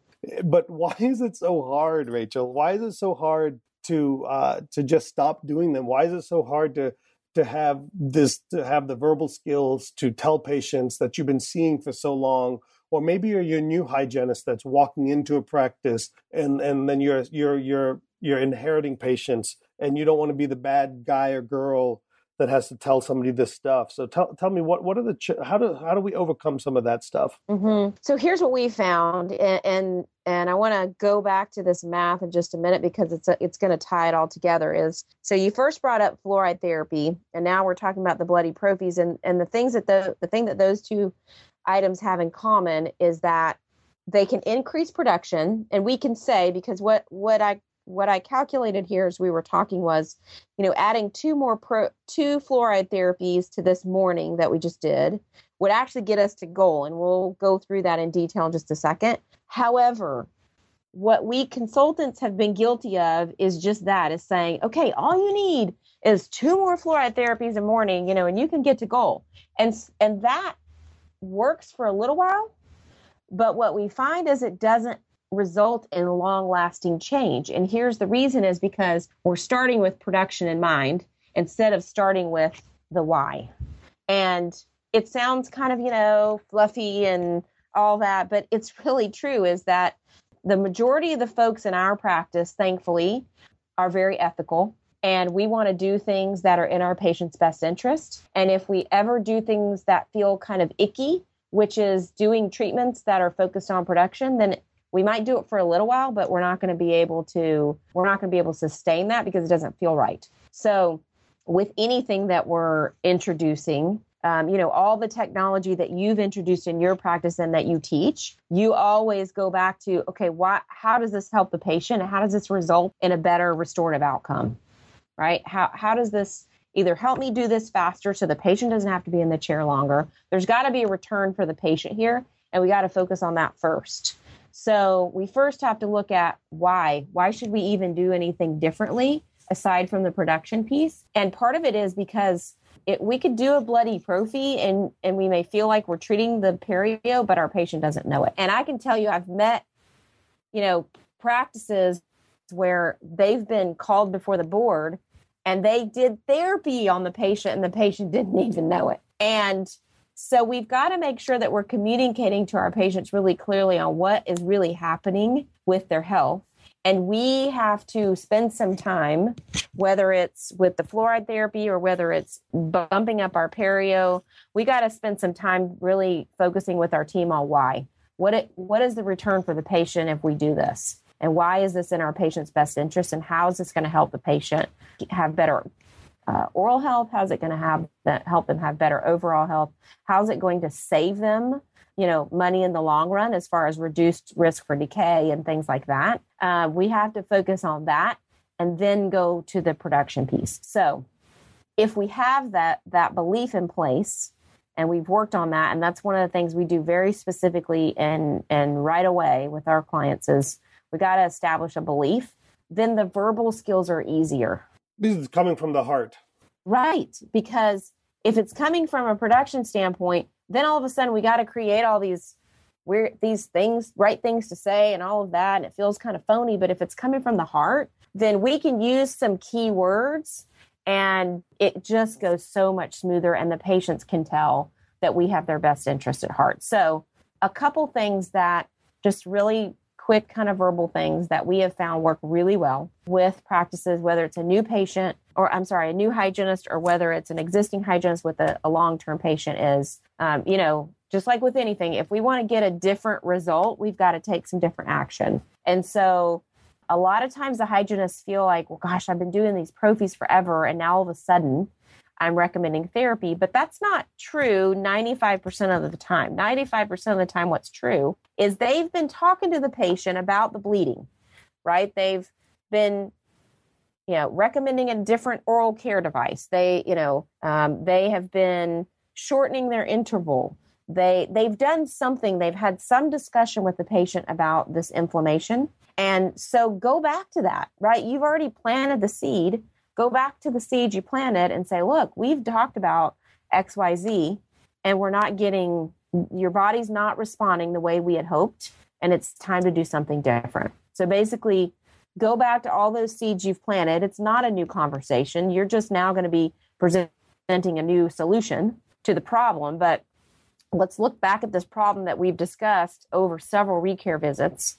But why is it so hard, Rachel? Why is it so hard to, uh, to just stop doing them? Why is it so hard to, to have this to have the verbal skills to tell patients that you've been seeing for so long or maybe you're your new hygienist that's walking into a practice and and then you're you're you're you're inheriting patients and you don't want to be the bad guy or girl that has to tell somebody this stuff. So tell tell me what what are the ch- how do how do we overcome some of that stuff?
Mm-hmm. So here's what we found, and and, and I want to go back to this math in just a minute because it's a, it's going to tie it all together. Is so you first brought up fluoride therapy, and now we're talking about the bloody prophies, and and the things that the the thing that those two items have in common is that they can increase production and we can say because what what i what i calculated here as we were talking was you know adding two more pro two fluoride therapies to this morning that we just did would actually get us to goal and we'll go through that in detail in just a second. However what we consultants have been guilty of is just that is saying okay all you need is two more fluoride therapies a morning you know and you can get to goal. And and that works for a little while but what we find is it doesn't result in long lasting change. And here's the reason is because we're starting with production in mind instead of starting with the why. And it sounds kind of, you know, fluffy and all that, but it's really true is that the majority of the folks in our practice, thankfully, are very ethical and we want to do things that are in our patient's best interest. And if we ever do things that feel kind of icky, which is doing treatments that are focused on production, then we might do it for a little while, but we're not going to be able to we're not going to be able to sustain that because it doesn't feel right. So with anything that we're introducing, um, you know, all the technology that you've introduced in your practice and that you teach, you always go back to, okay, why, how does this help the patient? How does this result in a better restorative outcome? Right? How, how does this either help me do this faster so the patient doesn't have to be in the chair longer. There's got to be a return for the patient here, and we got to focus on that first. So we first have to look at why. Why should we even do anything differently aside from the production piece? And part of it is because it, we could do a bloody prophy and and we may feel like we're treating the perio, but our patient doesn't know it. And I can tell you, I've met, you know, practices where they've been called before the board and they did therapy on the patient and the patient didn't even know it. And so we've got to make sure that we're communicating to our patients really clearly on what is really happening with their health. And we have to spend some time, whether it's with the fluoride therapy or whether it's bumping up our perio, we got to spend some time really focusing with our team on why. What it what is the return for the patient if we do this? and why is this in our patient's best interest and how is this going to help the patient have better uh, oral health how's it going to have that help them have better overall health how's it going to save them you know money in the long run as far as reduced risk for decay and things like that uh, we have to focus on that and then go to the production piece so if we have that that belief in place and we've worked on that and that's one of the things we do very specifically and and right away with our clients is we got to establish a belief. Then the verbal skills are easier.
This is coming from the heart.
Right. Because if it's coming from a production standpoint, then all of a sudden we got to create all these weird these things, right things to say and all of that. And it feels kind of phony. But if it's coming from the heart, then we can use some key words and it just goes so much smoother and the patients can tell that we have their best interest at heart. So a couple things that just really quick kind of verbal things that we have found work really well with practices, whether it's a new patient or I'm sorry, a new hygienist or whether it's an existing hygienist with a, a long term patient is, um, you know, just like with anything, if we want to get a different result, we've got to take some different action. And so a lot of times the hygienists feel like, well, gosh, I've been doing these prophies forever. And now all of a sudden I'm recommending therapy, but that's not true 95% of the time. 95% of the time, what's true is they've been talking to the patient about the bleeding, right? They've been you know recommending a different oral care device. They you know um, they have been shortening their interval. They they've done something. They've had some discussion with the patient about this inflammation. And so go back to that right? You've already planted the seed go back to the seed you planted and say, look, we've talked about XYZ and we're not getting, your body's not responding the way we had hoped. And it's time to do something different. So basically, go back to all those seeds you've planted. It's not a new conversation. You're just now going to be presenting a new solution to the problem. But let's look back at this problem that we've discussed over several recare visits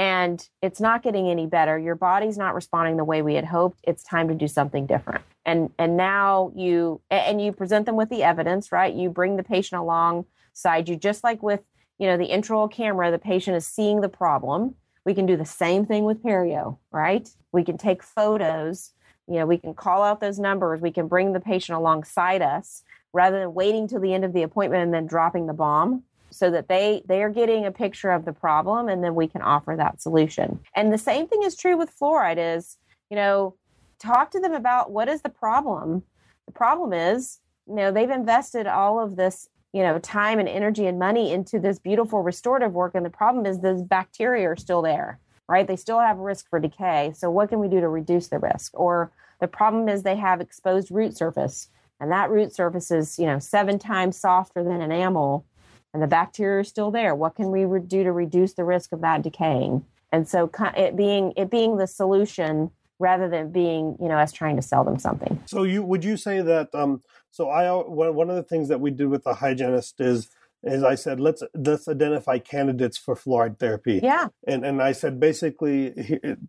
and it's not getting any better. Your body's not responding the way we had hoped. It's time to do something different. And and now you and you present them with the evidence, right? You bring the patient alongside you, just like with you know the intraoral camera. The patient is seeing the problem. We can do the same thing with perio, right? We can take photos. You know, we can call out those numbers. We can bring the patient alongside us rather than waiting till the end of the appointment and then dropping the bomb so that they they are getting a picture of the problem and then we can offer that solution. And the same thing is true with fluoride is you know talk to them about what is the problem. The problem is you know they've invested all of this you know time and energy and money into this beautiful restorative work and the problem is those bacteria are still there right? They still have risk for decay. So what can we do to reduce the risk? Or the problem is they have exposed root surface and that root surface is you know seven times softer than enamel and the bacteria are still there what can we do to reduce the risk of that decaying and so it being it being the solution rather than being you know us trying to sell them something
so you would you say that um so i one of the things that we did with the hygienist is as I said let's let's identify candidates for fluoride therapy.
Yeah.
And and I said basically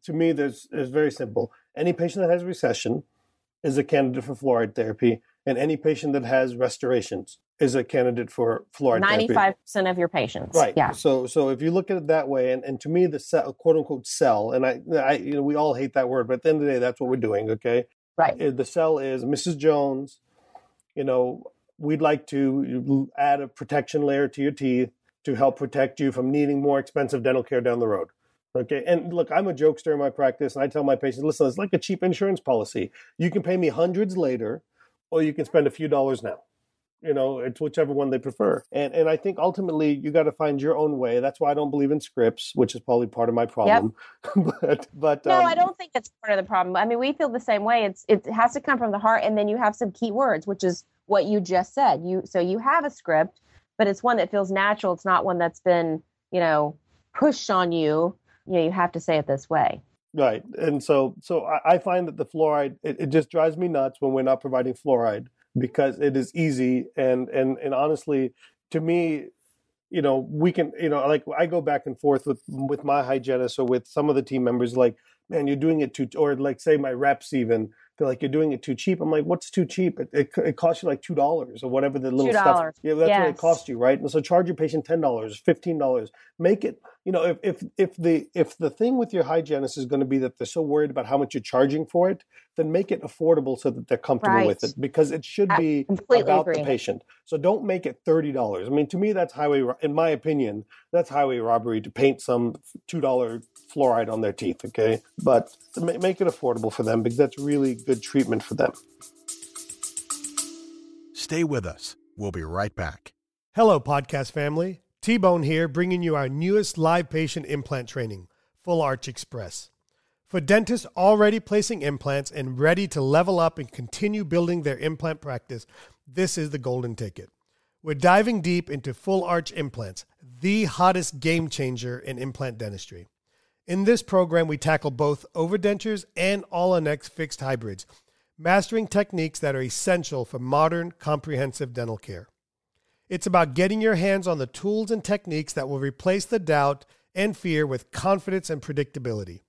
to me there's it's very simple. Any patient that has recession is a candidate for fluoride therapy and any patient that has restorations is a candidate for fluoride 95%
of your patients.
Right.
Yeah.
So so if you look at it that way, and, and to me the sell, quote unquote sell, and I, I you know we all hate that word, but at the end of the day, that's what we're doing. Okay.
Right.
Uh, the sell is Mrs. Jones. You know, we'd like to add a protection layer to your teeth to help protect you from needing more expensive dental care down the road. Okay. And look, I'm a jokester in my practice, and I tell my patients, listen, it's like a cheap insurance policy. You can pay me hundreds later or you can spend a few dollars now you know it's whichever one they prefer. And and i think ultimately you got to find your own way. That's why i don't believe in scripts which is probably part of my problem.
Yep. but but no um, i don't think it's part of the problem. I mean we feel the same way. It's it has to come from the heart and then you have some key words which is what you just said. You so you have a script but it's one that feels natural. It's not one that's been you know pushed on you. You know you have to say it this way.
Right. And so so I, I find that the fluoride it, it, just drives me nuts when we're not providing fluoride because it is easy and and and honestly to me you know we can you know like I go back and forth with with my hygienist or with some of the team members like man you're doing it too or like say my reps even they're like, you're doing it too cheap. I'm like, what's too cheap? It, it, it costs you like two dollars or whatever the little $2. stuff. Yeah, that's yes. what it costs you, right? And so charge your patient ten dollars, fifteen dollars. Make it, you know, if if if the if the thing with your hygienist is going to be that they're so worried about how much you're charging for it, then make it affordable so that they're comfortable right. with it because it should be about agree. the patient. So don't make it thirty dollars. I mean, to me, that's highway. In my opinion, that's highway robbery to paint some two dollar fluoride on their teeth. Okay, but make it affordable for them because that's really good treatment for them.
Stay with us. We'll be right back.
Hello, podcast family. T Bone here, bringing you our newest live patient implant training, Full Arch Express. For dentists already placing implants and ready to level up and continue building their implant practice, this is the golden ticket. We're diving deep into full arch implants, the hottest game changer in implant dentistry. In this program, we tackle both overdentures and all-on-X fixed hybrids, mastering techniques that are essential for modern, comprehensive dental care. It's about getting your hands on the tools and techniques that will replace the doubt and fear with confidence and predictability.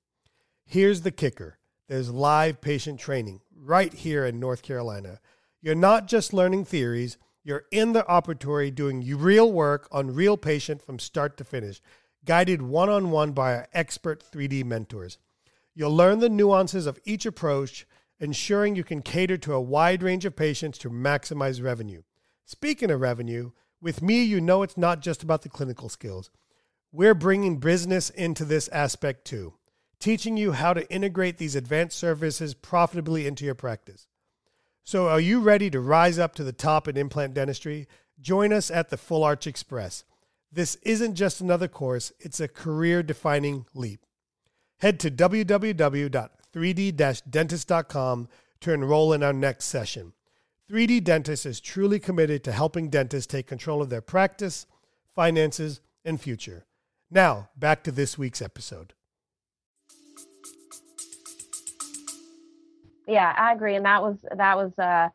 Here's the kicker there's live patient training right here in North Carolina. You're not just learning theories, you're in the operatory doing real work on real patient from start to finish guided one on one by our expert 3D mentors. You'll learn the nuances of each approach, ensuring you can cater to a wide range of patients to maximize revenue. Speaking of revenue, with me, you know it's not just about the clinical skills. We're bringing business into this aspect too, teaching you how to integrate these advanced services profitably into your practice. So, are you ready to rise up to the top in implant dentistry? Join us at the Full Arch Express. This isn't just another course, it's a career defining leap. Head to www.3d dentist.com to enroll in our next session. 3D Dentist is truly committed to helping dentists take control of their practice, finances, and future. Now, back to this week's episode.
Yeah, I agree, and that was that was uh,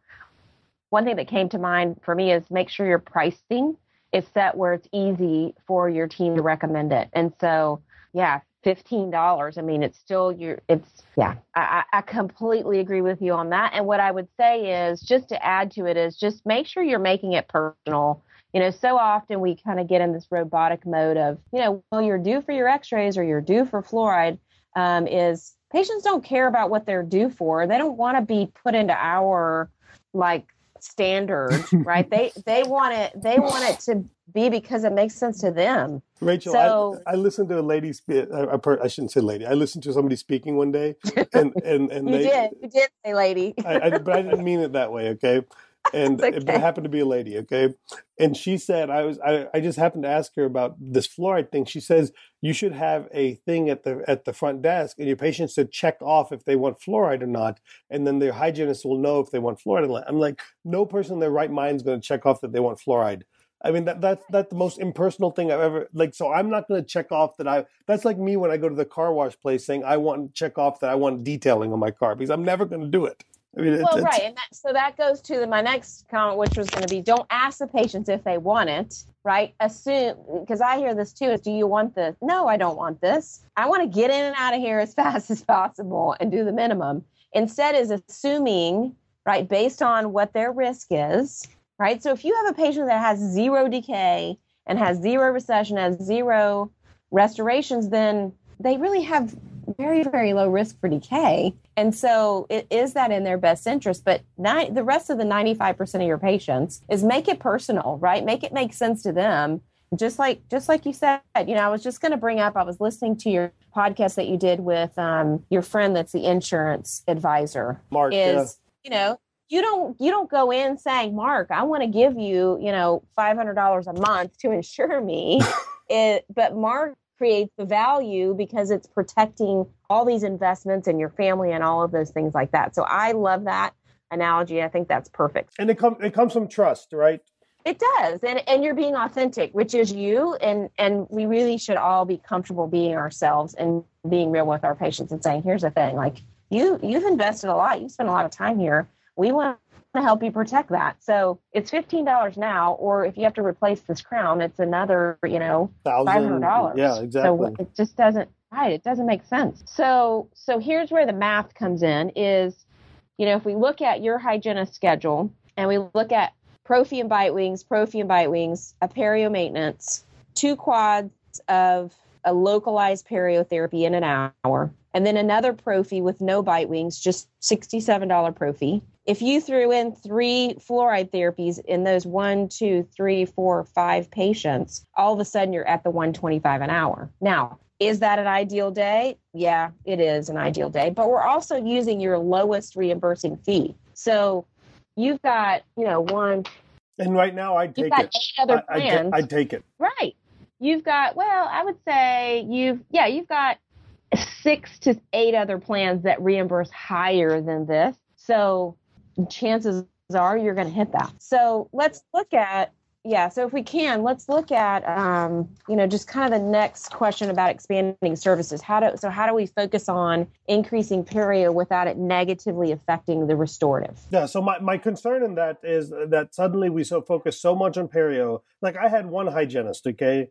one thing that came to mind for me is make sure your pricing is set where it's easy for your team to recommend it. And so, yeah, fifteen dollars. I mean, it's still your. It's yeah. I, I completely agree with you on that. And what I would say is just to add to it is just make sure you're making it personal. You know, so often we kind of get in this robotic mode of, you know, well, you're due for your X-rays or you're due for fluoride. Um, is patients don't care about what they're due for. They don't want to be put into our like standard, right? they they want it they want it to be because it makes sense to them.
Rachel, so, I, I, listened to a lady speak. I, I, shouldn't say lady. I listened to somebody speaking one day, and and and
you
they,
did you did say lady,
I, but I didn't mean it that way. Okay, and okay. it happened to be a lady okay and she said i was I, I just happened to ask her about this fluoride thing she says you should have a thing at the at the front desk and your patients should check off if they want fluoride or not and then their hygienist will know if they want fluoride or not i'm like no person in their right mind is going to check off that they want fluoride I mean that that's that's the most impersonal thing I've ever like. So I'm not going to check off that I. That's like me when I go to the car wash place saying I want to check off that I want detailing on my car because I'm never going to do it.
I mean, well, right, and that, so that goes to the, my next comment, which was going to be: don't ask the patients if they want it. Right? Assume because I hear this too: is do you want this? No, I don't want this. I want to get in and out of here as fast as possible and do the minimum. Instead, is assuming right based on what their risk is. Right. So if you have a patient that has zero decay and has zero recession, has zero restorations, then they really have very, very low risk for decay. And so it is that in their best interest. But ni- the rest of the 95% of your patients is make it personal, right? Make it make sense to them. Just like just like you said, you know, I was just going to bring up. I was listening to your podcast that you did with um, your friend that's the insurance advisor.
Mark is
yeah. you know you don't you don't go in saying mark i want to give you you know $500 a month to insure me it, but mark creates the value because it's protecting all these investments and your family and all of those things like that. So I love that analogy. I think that's perfect.
And it comes it comes from trust, right?
It does. And and you're being authentic, which is you and and we really should all be comfortable being ourselves and being real with our patients and saying, here's the thing, like you you've invested a lot, you spent a lot of time here. We want to help you protect that. So it's fifteen dollars now, or if you have to replace this crown, it's another, you know, five hundred dollars.
Yeah, exactly.
So it just doesn't right. It doesn't make sense. So so here's where the math comes in. Is you know if we look at your hygienist schedule and we look at prophy and bite wings, prophy and bite wings, a perio maintenance, two quads of a localized periotherapy in an hour, and then another prophy with no bite wings, just $67 prophy. If you threw in three fluoride therapies in those one, two, three, four, five patients, all of a sudden you're at the 125 an hour. Now, is that an ideal day? Yeah, it is an ideal day. But we're also using your lowest reimbursing fee. So you've got, you know, one.
And right now I'd take
got
it.
Eight other plans.
I, I'd take it.
Right. You've got, well, I would say you've, yeah, you've got six to eight other plans that reimburse higher than this. So chances are you're going to hit that. So let's look at yeah so if we can let's look at um, you know just kind of the next question about expanding services how do so how do we focus on increasing perio without it negatively affecting the restorative
yeah so my, my concern in that is that suddenly we so focus so much on perio like i had one hygienist okay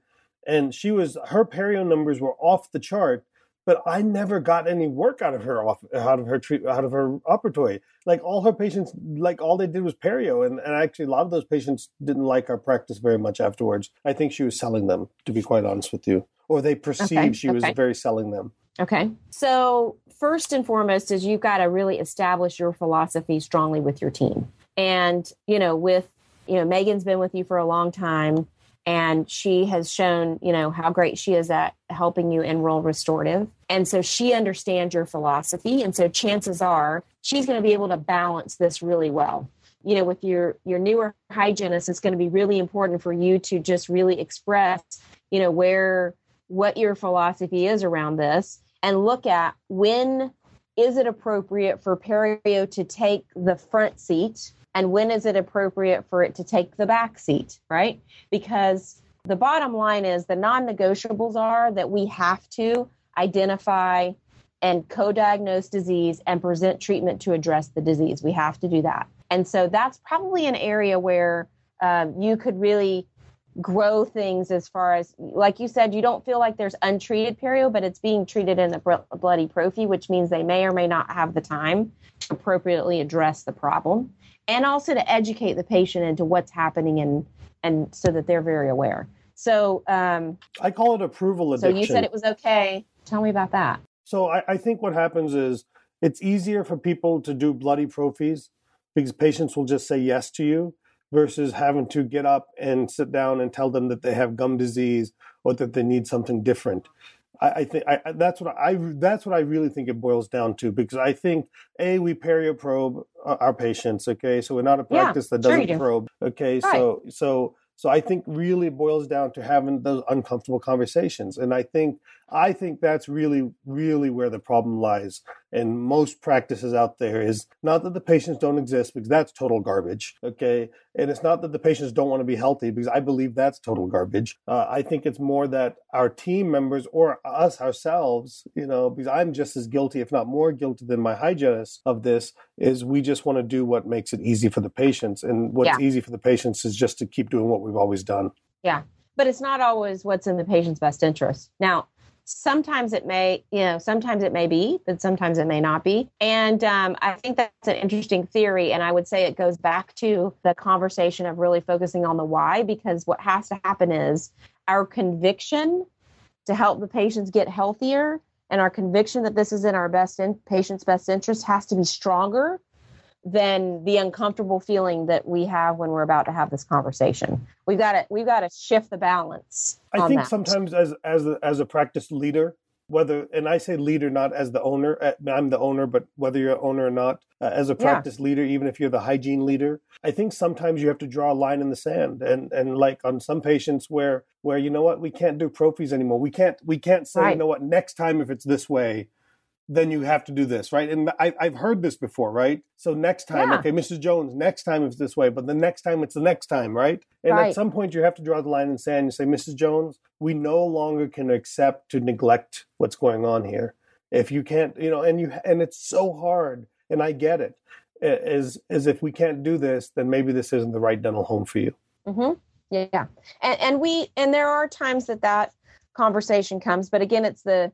and she was her perio numbers were off the chart but I never got any work out of her off out of her treat out of her operatory. Like all her patients, like all they did was perio, and, and actually a lot of those patients didn't like our practice very much afterwards. I think she was selling them, to be quite honest with you, or they perceived okay, she okay. was very selling them.
Okay. So first and foremost is you've got to really establish your philosophy strongly with your team, and you know with you know Megan's been with you for a long time and she has shown you know how great she is at helping you enroll restorative. And so she understands your philosophy. And so chances are she's going to be able to balance this really well. You know with your your newer hygienist it's going to be really important for you to just really express you know where what your philosophy is around this and look at when is it appropriate for perio to take the front seat and when is it appropriate for it to take the back seat, right? Because the bottom line is the non negotiables are that we have to identify and co diagnose disease and present treatment to address the disease. We have to do that. And so that's probably an area where um, you could really grow things as far as like you said you don't feel like there's untreated perio but it's being treated in a bloody prophy which means they may or may not have the time to appropriately address the problem and also to educate the patient into what's happening and and so that they're very aware. So um,
i call it approval addiction
so you said it was okay. Tell me about that.
So I, I think what happens is it's easier for people to do bloody prophies because patients will just say yes to you versus having to get up and sit down and tell them that they have gum disease or that they need something different. I, I think I, that's what I that's what I really think it boils down to because I think a we perioprobe uh, our patients. Okay, so we're not a practice yeah, that doesn't sure probe. Okay, right. so so so I think really boils down to having those uncomfortable conversations, and I think I think that's really, really where the problem lies. And most practices out there is not that the patients don't exist because that's total garbage. Okay. And it's not that the patients don't want to be healthy because I believe that's total garbage. Uh, I think it's more that our team members or us ourselves, you know, because I'm just as guilty, if not more guilty than my hygienist of this, is we just want to do what makes it easy for the patients. And what's yeah. easy for the patients is just to keep doing what we've always done.
Yeah. But it's not always what's in the patient's best interest. Now, sometimes it may you know sometimes it may be but sometimes it may not be. And um, i think that's an interesting theory and i would say it goes back to the conversation of really focusing on the why because what has to happen is our conviction to help the patients get healthier and our conviction that this is in our best in patient's best interest has to be stronger than the uncomfortable feeling that we have when we're about to have this conversation. We've got to we've got to shift the balance.
I think
that.
sometimes as as a, as a practice leader, whether and I say leader not as the owner, uh, I'm the owner, but whether you're an owner or not, uh, as a practice yeah. leader, even if you're the hygiene leader, I think sometimes you have to draw a line in the sand. And and like on some patients where where you know what we can't do prophies anymore, we can't we can't say right. you know what next time if it's this way then you have to do this, right? And I, have heard this before, right? So next time, yeah. okay, Mrs. Jones, next time it's this way, but the next time it's the next time, right? And right. at some point, you have to draw the line in sand and say, Mrs. Jones, we no longer can accept to neglect what's going on here. If you can't, you know, and you and it's so hard, and I get it. Is is if we can't do this, then maybe this isn't the right dental home for you.
Mm-hmm. Yeah, and and we and there are times that that conversation comes, but again, it's the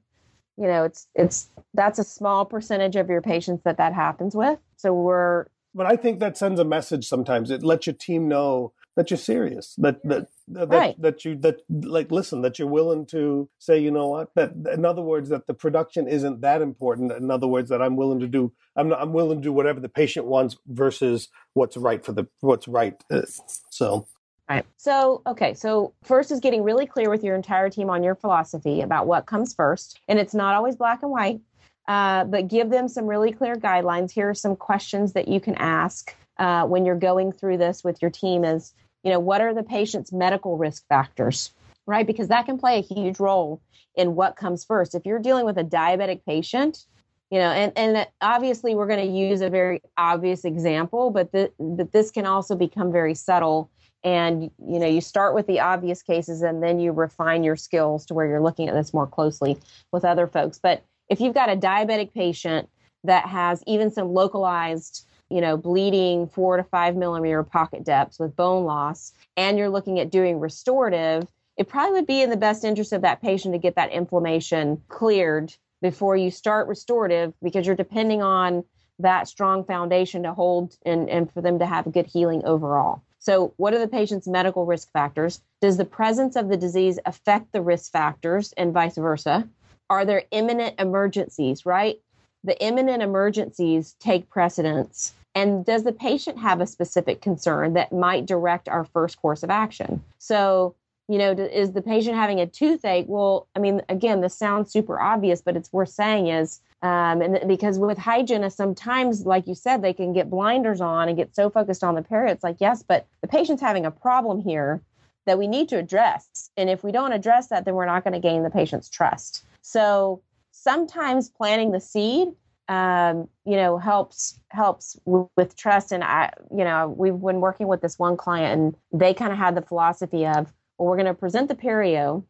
you know it's it's that's a small percentage of your patients that that happens with. So we're
but i think that sends a message sometimes. It lets your team know that you're serious that that that, right. that you that like listen that you're willing to say you know what? That in other words that the production isn't that important. In other words that i'm willing to do i'm not, i'm willing to do whatever the patient wants versus what's right for the what's right. Uh, so
Right. So, okay. So, first is getting really clear with your entire team on your philosophy about what comes first. And it's not always black and white, uh, but give them some really clear guidelines. Here are some questions that you can ask uh, when you're going through this with your team is, you know, what are the patient's medical risk factors, right? Because that can play a huge role in what comes first. If you're dealing with a diabetic patient, you know and and obviously we're going to use a very obvious example but the, but this can also become very subtle and you know you start with the obvious cases and then you refine your skills to where you're looking at this more closely with other folks. But if you've got a diabetic patient that has even some localized you know bleeding four to five millimeter pocket depths with bone loss and you're looking at doing restorative it probably would be in the best interest of that patient to get that inflammation cleared before you start restorative because you're depending on that strong foundation to hold and, and for them to have good healing overall so, what are the patient's medical risk factors? Does the presence of the disease affect the risk factors and vice versa? Are there imminent emergencies, right? The imminent emergencies take precedence. And does the patient have a specific concern that might direct our first course of action? So, you know, is the patient having a toothache? Well, I mean, again, this sounds super obvious, but it's worth saying is um, and because with hygienists, sometimes, like you said, they can get blinders on and get so focused on the perio. It's like, yes, but the patient's having a problem here that we need to address. And if we don't address that, then we're not going to gain the patient's trust. So sometimes planting the seed, um, you know, helps helps w- with trust. And I, you know, we've been working with this one client, and they kind of had the philosophy of, well, we're going to present the perio,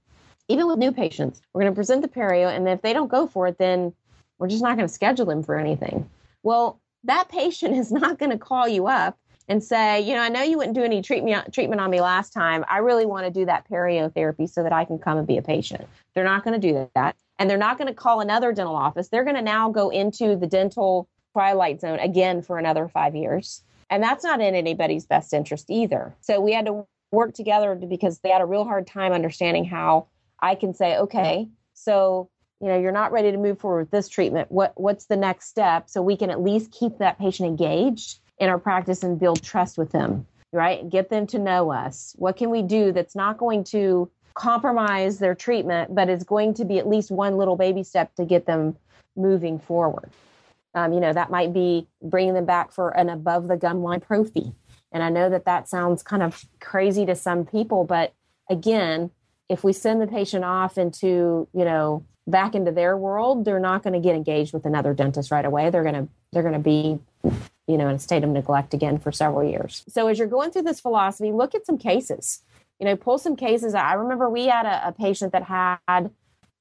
even with new patients, we're going to present the perio, and if they don't go for it, then we're just not going to schedule them for anything. Well, that patient is not going to call you up and say, you know, I know you wouldn't do any treatment treatment on me last time. I really want to do that perio therapy so that I can come and be a patient. They're not going to do that, and they're not going to call another dental office. They're going to now go into the dental twilight zone again for another five years, and that's not in anybody's best interest either. So we had to work together because they had a real hard time understanding how I can say, okay, so you know you're not ready to move forward with this treatment. What what's the next step? So we can at least keep that patient engaged in our practice and build trust with them right? Get them to know us. What can we do that's not going to compromise their treatment but is going to be at least one little baby step to get them moving forward? Um, you know that might be bringing them back for an above the gum line prophy. And i know that that sounds kind of crazy to some people but again if we send the patient off into you know back into their world, they're not going to get engaged with another dentist right away. They're going to they're going to be you know in a state of neglect again for several years. So as you're going through this philosophy, look at some cases. You know, pull some cases. I remember we had a, a patient that had,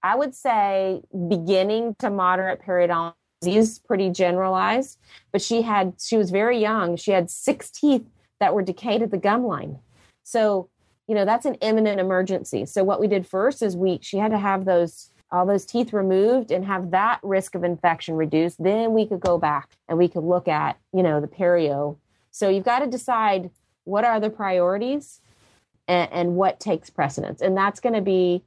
I would say, beginning to moderate periodontal disease, pretty generalized, but she had she was very young. She had six teeth that were decayed at the gum line. So you know that's an imminent emergency. So what we did first is we she had to have those all those teeth removed and have that risk of infection reduced, then we could go back and we could look at, you know, the perio. So you've got to decide what are the priorities and, and what takes precedence. And that's going to be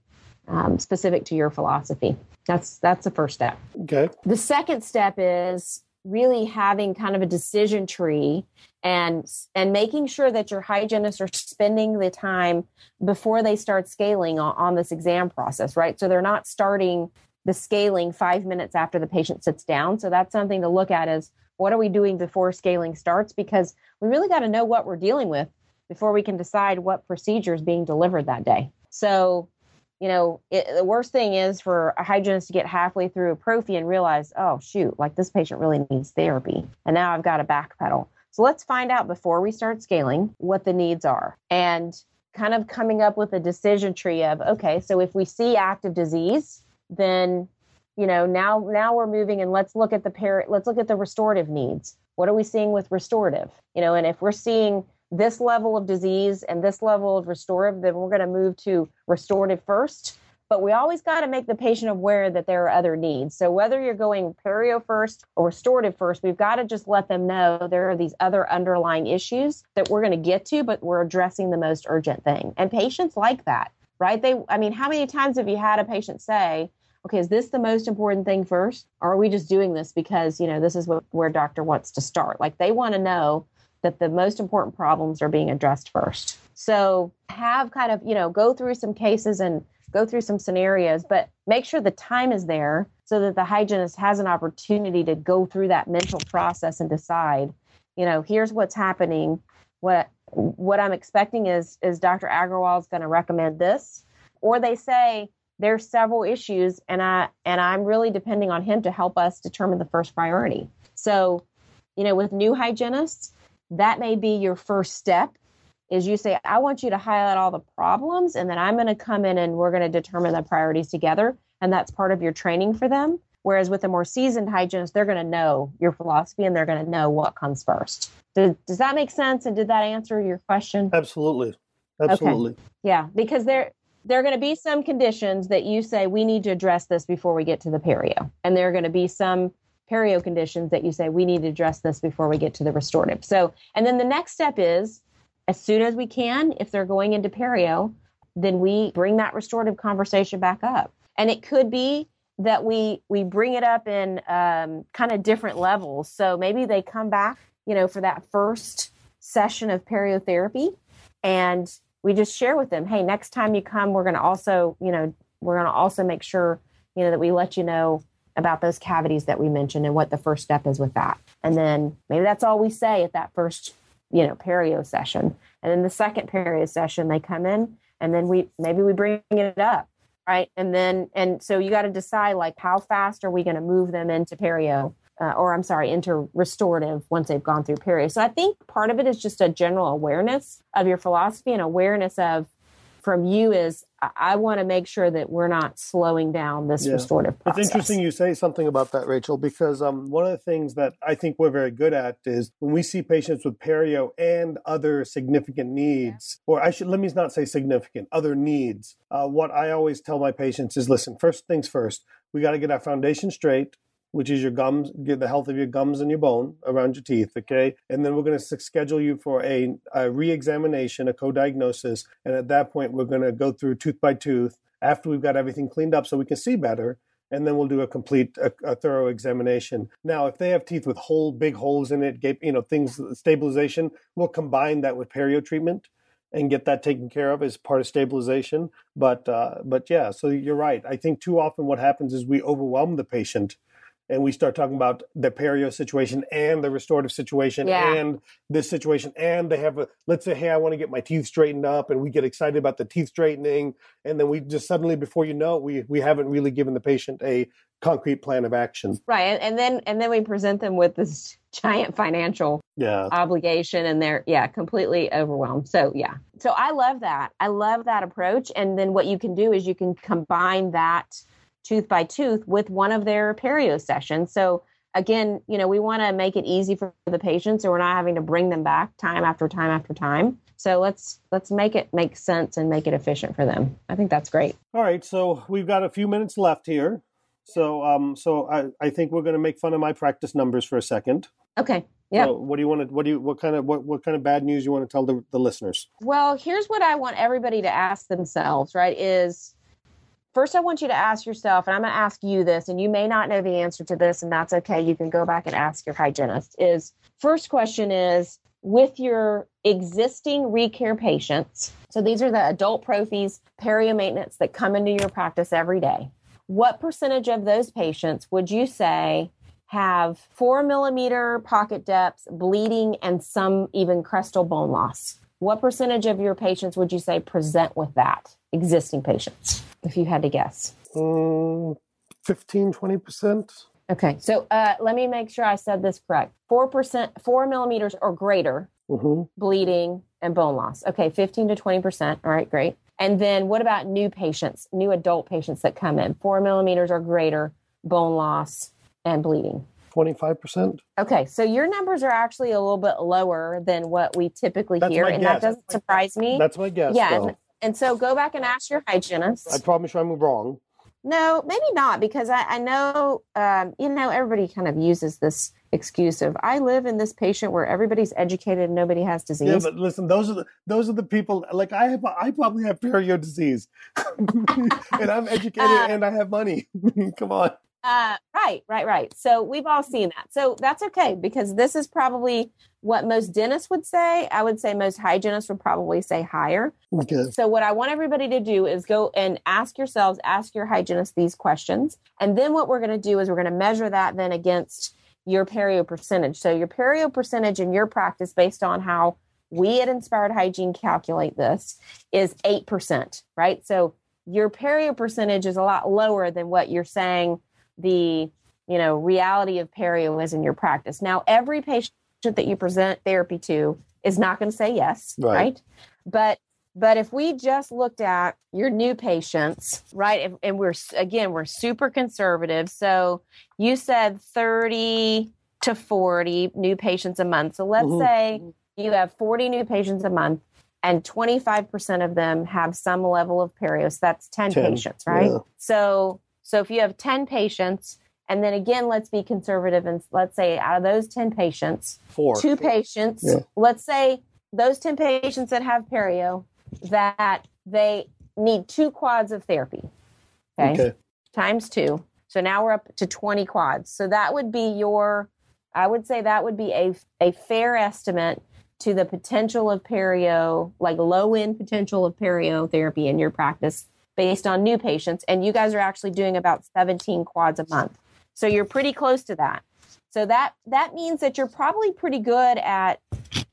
um, specific to your philosophy. That's that's the first step.
Okay.
The second step is really having kind of a decision tree and and making sure that your hygienists are spending the time before they start scaling on, on this exam process right? So they're not starting the scaling five minutes after the patient sits down. So that's something to look at is what are we doing before scaling starts? Because we really got to know what we're dealing with before we can decide what procedure is being delivered that day. So you know, it, the worst thing is for a hygienist to get halfway through a prophy and realize, oh, shoot, like this patient really needs therapy. And now I've got to backpedal. So let's find out before we start scaling what the needs are and kind of coming up with a decision tree of, okay, so if we see active disease, then you know now now we're moving and let's look at the par- let's look at the restorative needs what are we seeing with restorative you know and if we're seeing this level of disease and this level of restorative, then we're going to move to restorative first. But we always got to make the patient aware that there are other needs. So whether you're going perio first or restorative first, we've got to just let them know there are these other underlying issues that we're going to get to, but we're addressing the most urgent thing. And patients like that, right? They, I mean, how many times have you had a patient say, okay, is this the most important thing first? Or are we just doing this because, you know, this is what, where doctor wants to start? Like they want to know that the most important problems are being addressed first. So have kind of, you know, go through some cases and go through some scenarios, but make sure the time is there so that the hygienist has an opportunity to go through that mental process and decide, you know, here's what's happening. What what I'm expecting is is Dr. Agarwal is going to recommend this, or they say there's several issues and I and I'm really depending on him to help us determine the first priority. So, you know, with new hygienists, that may be your first step is you say i want you to highlight all the problems and then i'm going to come in and we're going to determine the priorities together and that's part of your training for them. Whereas with a more seasoned hygienist they're going to know your philosophy and they're going to know what comes first. Does, does that make sense? And did that answer your question?
Absolutely. Absolutely. Okay.
yeah because there there are going to be some conditions that you say we need to address this before we get to the perio and there are going to be some perio conditions that you say we need to address this before we get to the restorative. So, and then the next step is as soon as we can, if they're going into perio, then we bring that restorative conversation back up. And it could be that we we bring it up in um, kind of different levels. So maybe they come back, you know, for that first session of periotherapy, and we just share with them, hey, next time you come, we're going to also, you know, we're going to also make sure, you know, that we let you know about those cavities that we mentioned and what the first step is with that. And then maybe that's all we say at that first, you know, perio session. And then the second perio session, they come in and then we maybe we bring it up, right? And then and so you got to decide like how fast are we going to move them into perio, uh, or I'm sorry, into restorative once they've gone through perio. So I think part of it is just a general awareness of your philosophy and awareness of from you is I, want to make sure that we're not slowing down this
Yeah.
restorative process.
It's interesting you say something about that, Rachel, because um, one of the things that I think we're very good at is when we see patients with perio and other significant needs, or I should let me not say significant, other needs. Uh, what I always tell my patients is, listen, first things first, we got to get our foundation straight. Which is your gums, get the health of your gums and your bone around your teeth, okay? And then we're going to schedule you for a, a re-examination, a co-diagnosis, and at that point we're going to go through tooth by tooth after we've got everything cleaned up so we can see better and then we'll do a complete a, a thorough examination. Now if they have teeth with whole big holes in it you know things stabilization we'll combine that with perio treatment and get that taken care of as part of stabilization. But uh, but yeah so you're right. I think too often what happens is we overwhelm the patient and we start talking about the perio situation and the restorative situation
Yeah.
and this situation and they have a let's say hey i want to get my teeth straightened up and we get excited about the teeth straightening and then we just suddenly before you know it, we we haven't really given the patient a concrete plan of action.
Right, and, and then and then we present them with this giant financial
yeah.
obligation and they're yeah completely overwhelmed. So yeah. So i love that. I love that approach and then what you can do is you can combine that tooth by tooth with one of their perio sessions. So again you know we want to make it easy for the patients so we're not having to bring them back time after time after time. So let's let's make it make sense and make it efficient for them. I think that's great.
All right so we've got a few minutes left here. So um so i i think we're going to make fun of my practice numbers for a second.
Okay yeah.
so what do you want to what do you what kind of what, what kind of bad news you want to tell the, the listeners?
Well, here's what I want everybody to ask themselves, right? Is first, I want you to ask yourself, and I'm going to ask you this, and you may not know the answer to this, and that's okay. You can go back and ask your hygienist. Is first question is with your existing recare patients, so these are the adult prophies, perio maintenance that come into your practice every day. What percentage of those patients would you say have four millimeter pocket depths, bleeding, and some even crestal bone loss? What percentage of your patients would you say present with that? Existing patients, if you had to guess.
mm, 15 20%
Okay, so uh, let me make sure I said this correct. Four percent, four millimeters or greater
hmm
bleeding and bone loss. Okay, fifteen to twenty percent. All right, great. And then what about new patients, new adult patients that come in, four millimeters or greater bone loss and bleeding?
25%
Okay, so your numbers are actually a little bit lower than what we typically
That's
hear, and
guess.
that doesn't surprise me.
that's my guess
yeah, and, and so go back and ask your hygienist.
i promise you i'm wrong
No, maybe not, because I, I know, um, you know, everybody kind of uses this excuse of I live in this patient where everybody's educated and nobody has disease.
Yeah, but listen, those are the those are the people. Like I have, I probably have perio disease, and I'm educated
Uh,
and I have money. Come on.
Uh, right, right, right. So we've all seen that. So that's okay because this is probably what most dentists would say. I would say most hygienists would probably say higher.
Okay.
So what I want everybody to do is go and ask yourselves, ask your hygienist these questions. And then what we're going to do is we're going to measure that then against your perio percentage. So your perio percentage in your practice based on how we at Inspired Hygiene calculate this is 8%, right? So your perio percentage is a lot lower than what you're saying the you know reality of perio is in your practice. Now every patient that you present therapy to is not going to say yes,
Right.
right? But but if we just looked at your new patients, right, and, and we're again we're super conservative. So you said thirty to forty new patients a month. So let's
Mhm.
say you have forty new patients a month, and twenty five percent of them have some level of perio. So that's ten,
10,
patients, right?
yeah.
So so if you have ten patients, and then again, let's be conservative and let's say out of those ten patients,
Four.
two patients
Yeah.
let's say those 10 patients that have perio that they need two quads of therapy okay,
Okay.
times two so now we're up to 20 quads so that would be your i would say that would be a, a fair estimate to the potential of perio like low end potential of perio therapy in your practice based on new patients and you guys are actually doing about 17 quads a month so you're pretty close to that so that that means that you're probably pretty good at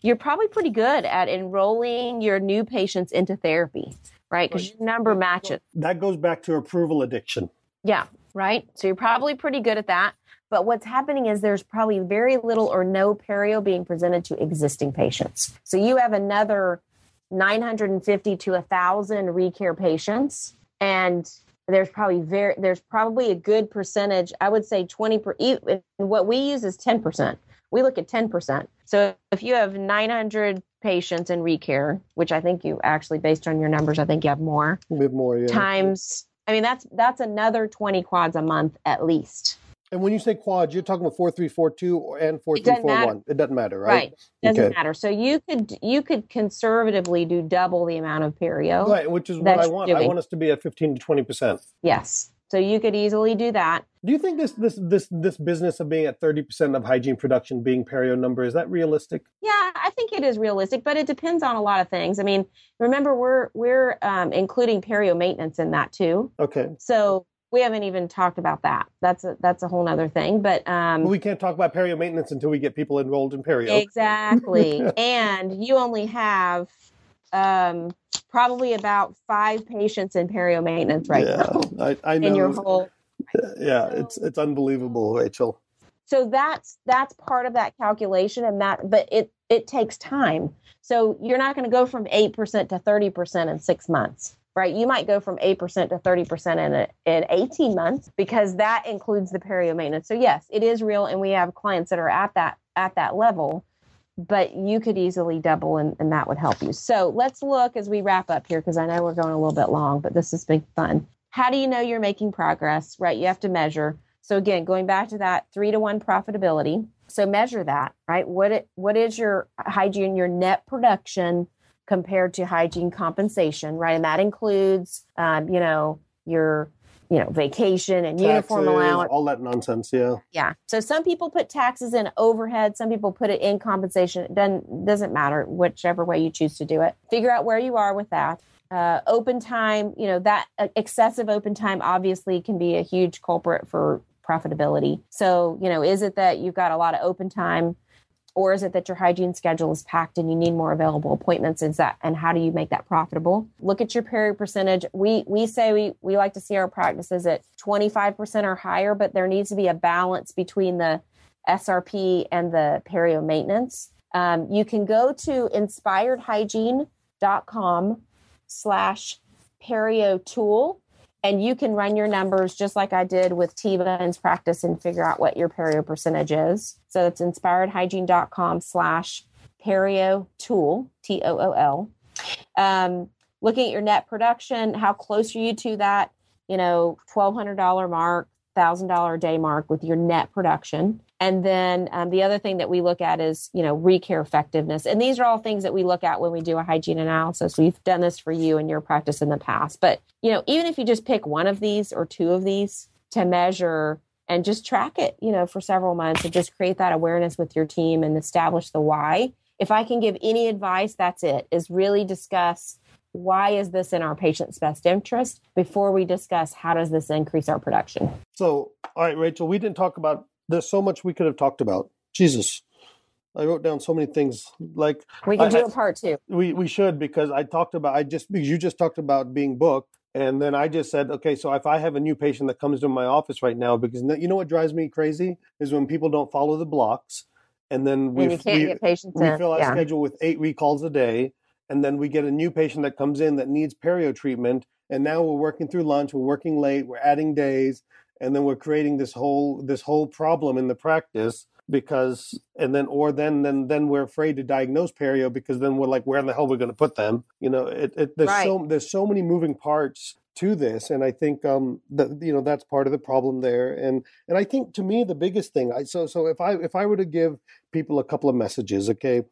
you're probably pretty good at enrolling your new patients into therapy, right? Because your number matches.
That goes back to approval addiction.
Yeah, right. So you're probably pretty good at that. But what's happening is there's probably very little or no perio being presented to existing patients. So you have another 950 to 1,000 recare patients, and there's probably very there's probably a good percentage. I would say 20 per. What we use is 10 percent. We look at 10 percent. So if you have 900 patients in recare, which I think you actually, based on your numbers, I think you have more.
We have more, yeah.
Times, I mean, that's that's another 20 quads a month at least.
And when you say quads, you're talking about four three four two and four three four one. It doesn't matter, right?
Right. Doesn't okay. matter. So you could you could conservatively do double the amount of perio.
Right, which is what I want. I want us to be at fifteen to twenty percent.
Yes. So you could easily do that.
Do you think this this this this business of being at thirty percent of hygiene production being perio number is that realistic?
Yeah, I think it is realistic, but it depends on a lot of things. I mean, remember we're we're um, including perio maintenance in that too.
Okay.
So we haven't even talked about that. That's a that's a whole other thing. But um,
we can't talk about perio maintenance until we get people enrolled in perio.
Exactly. and you only have um, probably about five patients in perio maintenance right
yeah,
now.
I, I know.
In your whole.
Yeah, it's it's unbelievable, Rachel.
So that's that's part of that calculation, and that but it it takes time. So you're not going to go from eight percent to thirty percent in six months right? You might go from 8% to 30% in, a, in 18 months because that includes the perio maintenance. So yes, it is real. And we have clients that are at that, at that level but you could easily double and, and that would help you. So let's look as we wrap up here because I know we're going a little bit long, but this has been fun. How do you know you're making progress? Right, you have to measure. So again, going back to that three to one profitability. So measure that, right? What it, what is your hygiene, your net production compared to hygiene compensation, right? And that includes, um, you know, your you know, vacation and taxes, uniform allowance.
All that nonsense, yeah.
Yeah. So some people put taxes in overhead, some people put it in compensation. It doesn't doesn't matter whichever way you choose to do it. Figure out where you are with that. Uh, open time, you know, that uh, excessive open time obviously can be a huge culprit for profitability. So, you know, is it that you've got a lot of open time or is it that your hygiene schedule is packed and you need more available appointments? Is that and how do you make that profitable? Look at your perio percentage. We we say we we like to see our practices at 25% or higher but there needs to be a balance between the srp and the perio maintenance. Um, you can go to inspiredhygiene.com slash perio tool and you can run your numbers just like I did with T-Bone's practice and figure out what your perio percentage is. So it's inspiredhygiene.com slash perio tool, T O O L. Um, looking at your net production, how close are you to that, you know, $1,200 mark, $1,000 a day mark with your net production? And then um, the other thing that we look at is, you know, recare effectiveness. And these are all things that we look at when we do a hygiene analysis. We've done this for you in your practice in the past. But, you know, even if you just pick one of these or two of these to measure and just track it, you know, for several months and just create that awareness with your team and establish the why. If I can give any advice, that's it, is really discuss why is this in our patient's best interest before we discuss how does this increase our production.
So, all right, Rachel, we didn't talk about there's so much we could have talked about. Jesus. I wrote down so many things. Like
we can I, do a part two.
We we should because I talked about I just because you just talked about being booked, and then I just said, okay, so if I have a new patient that comes to my office right now, because you know what drives me crazy is when people don't follow the blocks, and then we we, we fill our yeah. schedule with eight recalls a day, and then we get a new patient that comes in that needs perio treatment, and now we're working through lunch, we're working late, we're adding days, and then we're creating this whole this whole problem in the practice because and then or then then then we're afraid to diagnose perio because then we're like where in the hell are we going to put them? You know it, it there's right. so there's so many moving parts to this and i think um that you know that's part of the problem there. And and i think to me the biggest thing i so so if i if i were to give people a couple of messages okay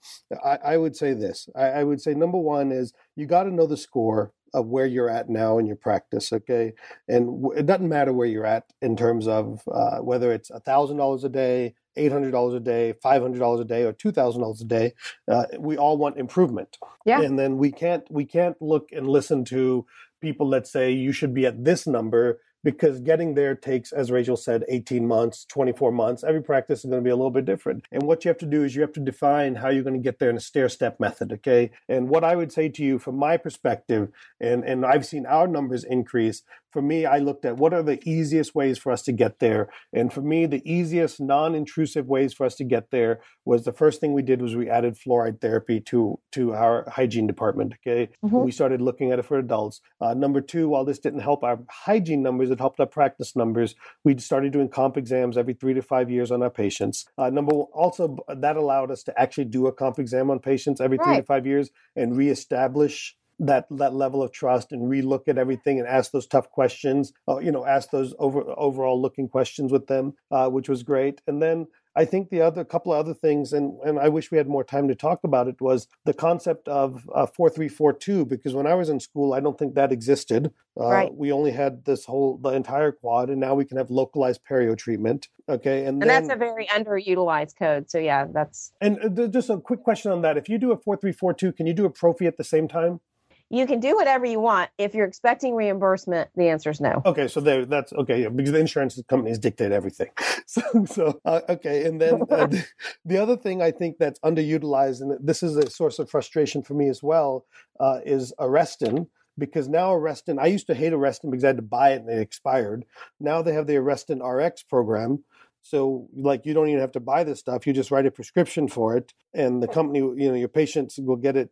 i, I would say this. I, I would say number one is you got to know the score of where you're at now in your practice okay? And it doesn't matter where you're at in terms of uh, whether it's a thousand dollars a day eight hundred dollars a day five hundred dollars a day or two thousand dollars a day uh, we all want improvement.
Yeah.
And then we can't we can't look and listen to people that say you should be at this number because getting there takes, as Rachel said, 18 months, 24 months. Every practice is going to be a little bit different. And what you have to do is you have to define how you're going to get there in a stair step method. Okay. And what I would say to you from my perspective, and, and I've seen our numbers increase for me, I looked at what are the easiest ways for us to get there. And for me, the easiest non intrusive ways for us to get there was the first thing we did was we added fluoride therapy to, to our hygiene department. Okay. Mm-hmm. We started looking at it for adults. Uh, number two, while this didn't help our hygiene numbers, it helped our practice numbers. We started doing comp exams every three to five years on our patients. Uh, number one, also, that allowed us to actually do a comp exam on patients every right. three to five years and reestablish that that level of trust and relook at everything and ask those tough questions. Uh, you know, ask those over overall looking questions with them, uh, which was great. And then I think the other couple of other things, and, and I wish we had more time to talk about it, was the concept of uh, 4342. Because when I was in school, I don't think that existed. Uh, right. We only had this whole, the entire quad, and now we can have localized perio treatment. Okay.
And, and then, that's a very underutilized code. So, yeah, that's.
And uh, just a quick question on that. If you do a 4342, can you do a prophy at the same time?
You can do whatever you want. If you're expecting reimbursement, the answer is no.
Okay, so there, that's okay yeah, because the insurance companies dictate everything. So, so uh, okay, and then uh, the, the, other thing I think that's underutilized, and this is a source of frustration for me as well, uh, is Arestin. Because now Arestin, I used to hate Arestin because I had to buy it and it expired. Now they have the Arestin RX program, so, like, you don't even have to buy this stuff. You just write a prescription for it, and the company, you know, your patients will get it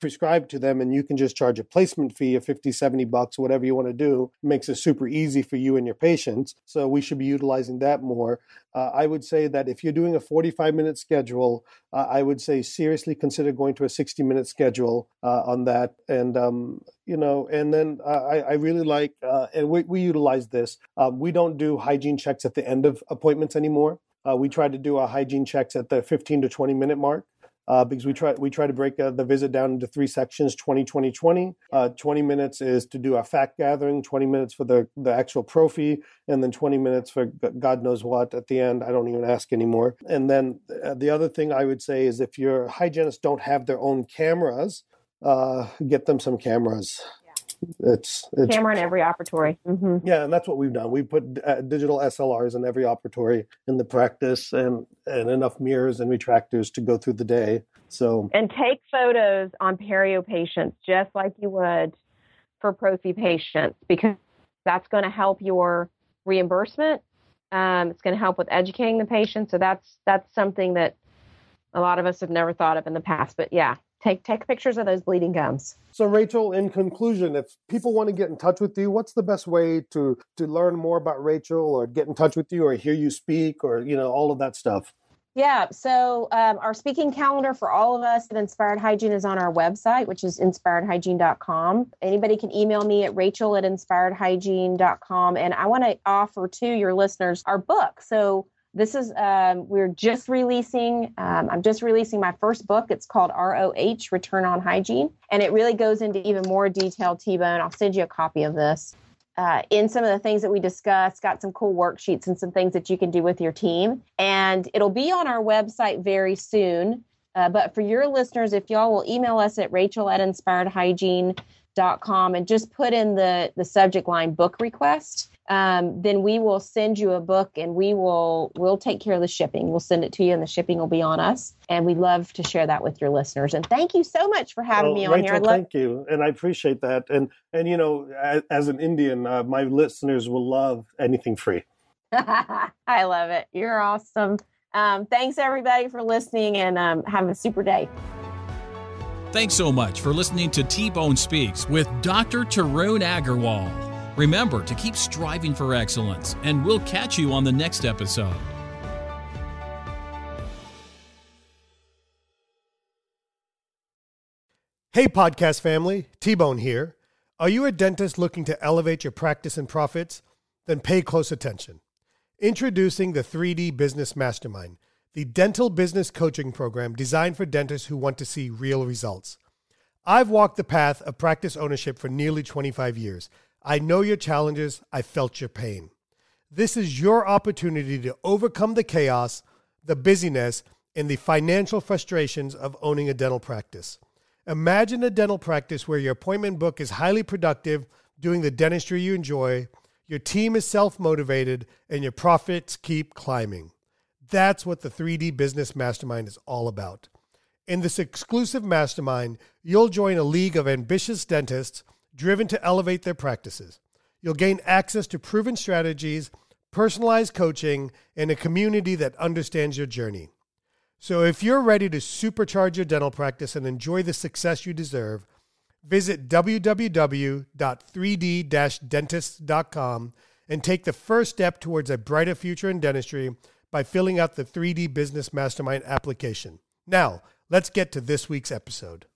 prescribed to them, and you can just charge a placement fee of 50, 70 bucks, whatever you want to do. It makes it super easy for you and your patients. So, we should be utilizing that more. Uh, I would say that if you're doing a 45 minute schedule, uh, I would say seriously consider going to a 60 minute schedule uh, on that. And, um, you know, and then uh, I, I, really like, uh, and we, we utilize this. Um, we don't do hygiene checks at the end of appointments anymore. Uh, we try to do our hygiene checks at the 15 to 20 minute mark uh, because we try we try to break uh, the visit down into three sections 20 20 20 uh, 20 minutes is to do a fact gathering 20 minutes for the the actual prophy and then 20 minutes for god knows what at the end. I don't even ask anymore. And then uh, the other thing i would say is if your hygienists don't have their own cameras uh, get them some cameras it's, it's
camera in every operatory. Mm-hmm.
Yeah, and that's what we've done. We put uh, digital SLRs in every operatory in the practice, and and enough mirrors and retractors to go through the day. So
and take photos on perio patients just like you would for prophy patients because that's going to help your reimbursement. Um, it's going to help with educating the patient. So that's that's something that a lot of us have never thought of in the past. But yeah, take take pictures of those bleeding gums.
So Rachel, in conclusion, if people want to get in touch with you, what's the best way to to learn more about Rachel or get in touch with you or hear you speak or you know all of that stuff?
Yeah, so um, our speaking calendar for all of us at Inspired Hygiene is on our website, which is inspiredhygiene.com. Anybody can email me at rachel at inspiredhygiene.com. And I want to offer to your listeners our book. So this is um, we're just releasing um, i'm just releasing my first book. It's called roh return on hygiene. And it really goes into even more detail t-bone. I'll send you a copy of this. Uh, in some of the things that we discussed got some cool worksheets and some things that you can do with your team. And it'll be on our website very soon. Uh, but for your listeners if y'all will email us at rachel at inspiredhygiene.com and just put in the the subject line book request um, then we will send you a book and we will we'll take care of the shipping. We'll send it to you and the shipping will be on us. And we'd love to share that with your listeners. And thank you so much for having well, me on
Rachel,
here
love- thank you. And i appreciate that. And and you know as, as an indian uh, my listeners will love anything free.
I love it. You're awesome. Um, thanks everybody for listening and um, have a super day.
Thanks so much for listening to T Bone Speaks with Dr. Tarun Agarwal. Remember to keep striving for excellence, and we'll catch you on the next episode.
Hey, podcast family, T Bone here. Are you a dentist looking to elevate your practice and profits? Then pay close attention. Introducing the 3D Business Mastermind, the dental business coaching program designed for dentists who want to see real results. I've walked the path of practice ownership for nearly 25 years I know your challenges. I felt your pain. This is your opportunity to overcome the chaos, the busyness, and the financial frustrations of owning a dental practice. Imagine a dental practice where your appointment book is highly productive, doing the dentistry you enjoy, your team is self motivated, and your profits keep climbing. That's what the 3D Business Mastermind is all about. In this exclusive mastermind, you'll join a league of ambitious dentists driven to elevate their practices. You'll gain access to proven strategies, personalized coaching, and a community that understands your journey. So if you're ready to supercharge your dental practice and enjoy the success you deserve, visit www.3d-dentist.com and take the first step towards a brighter future in dentistry by filling out the 3D Business Mastermind application. Now, let's get to this week's episode.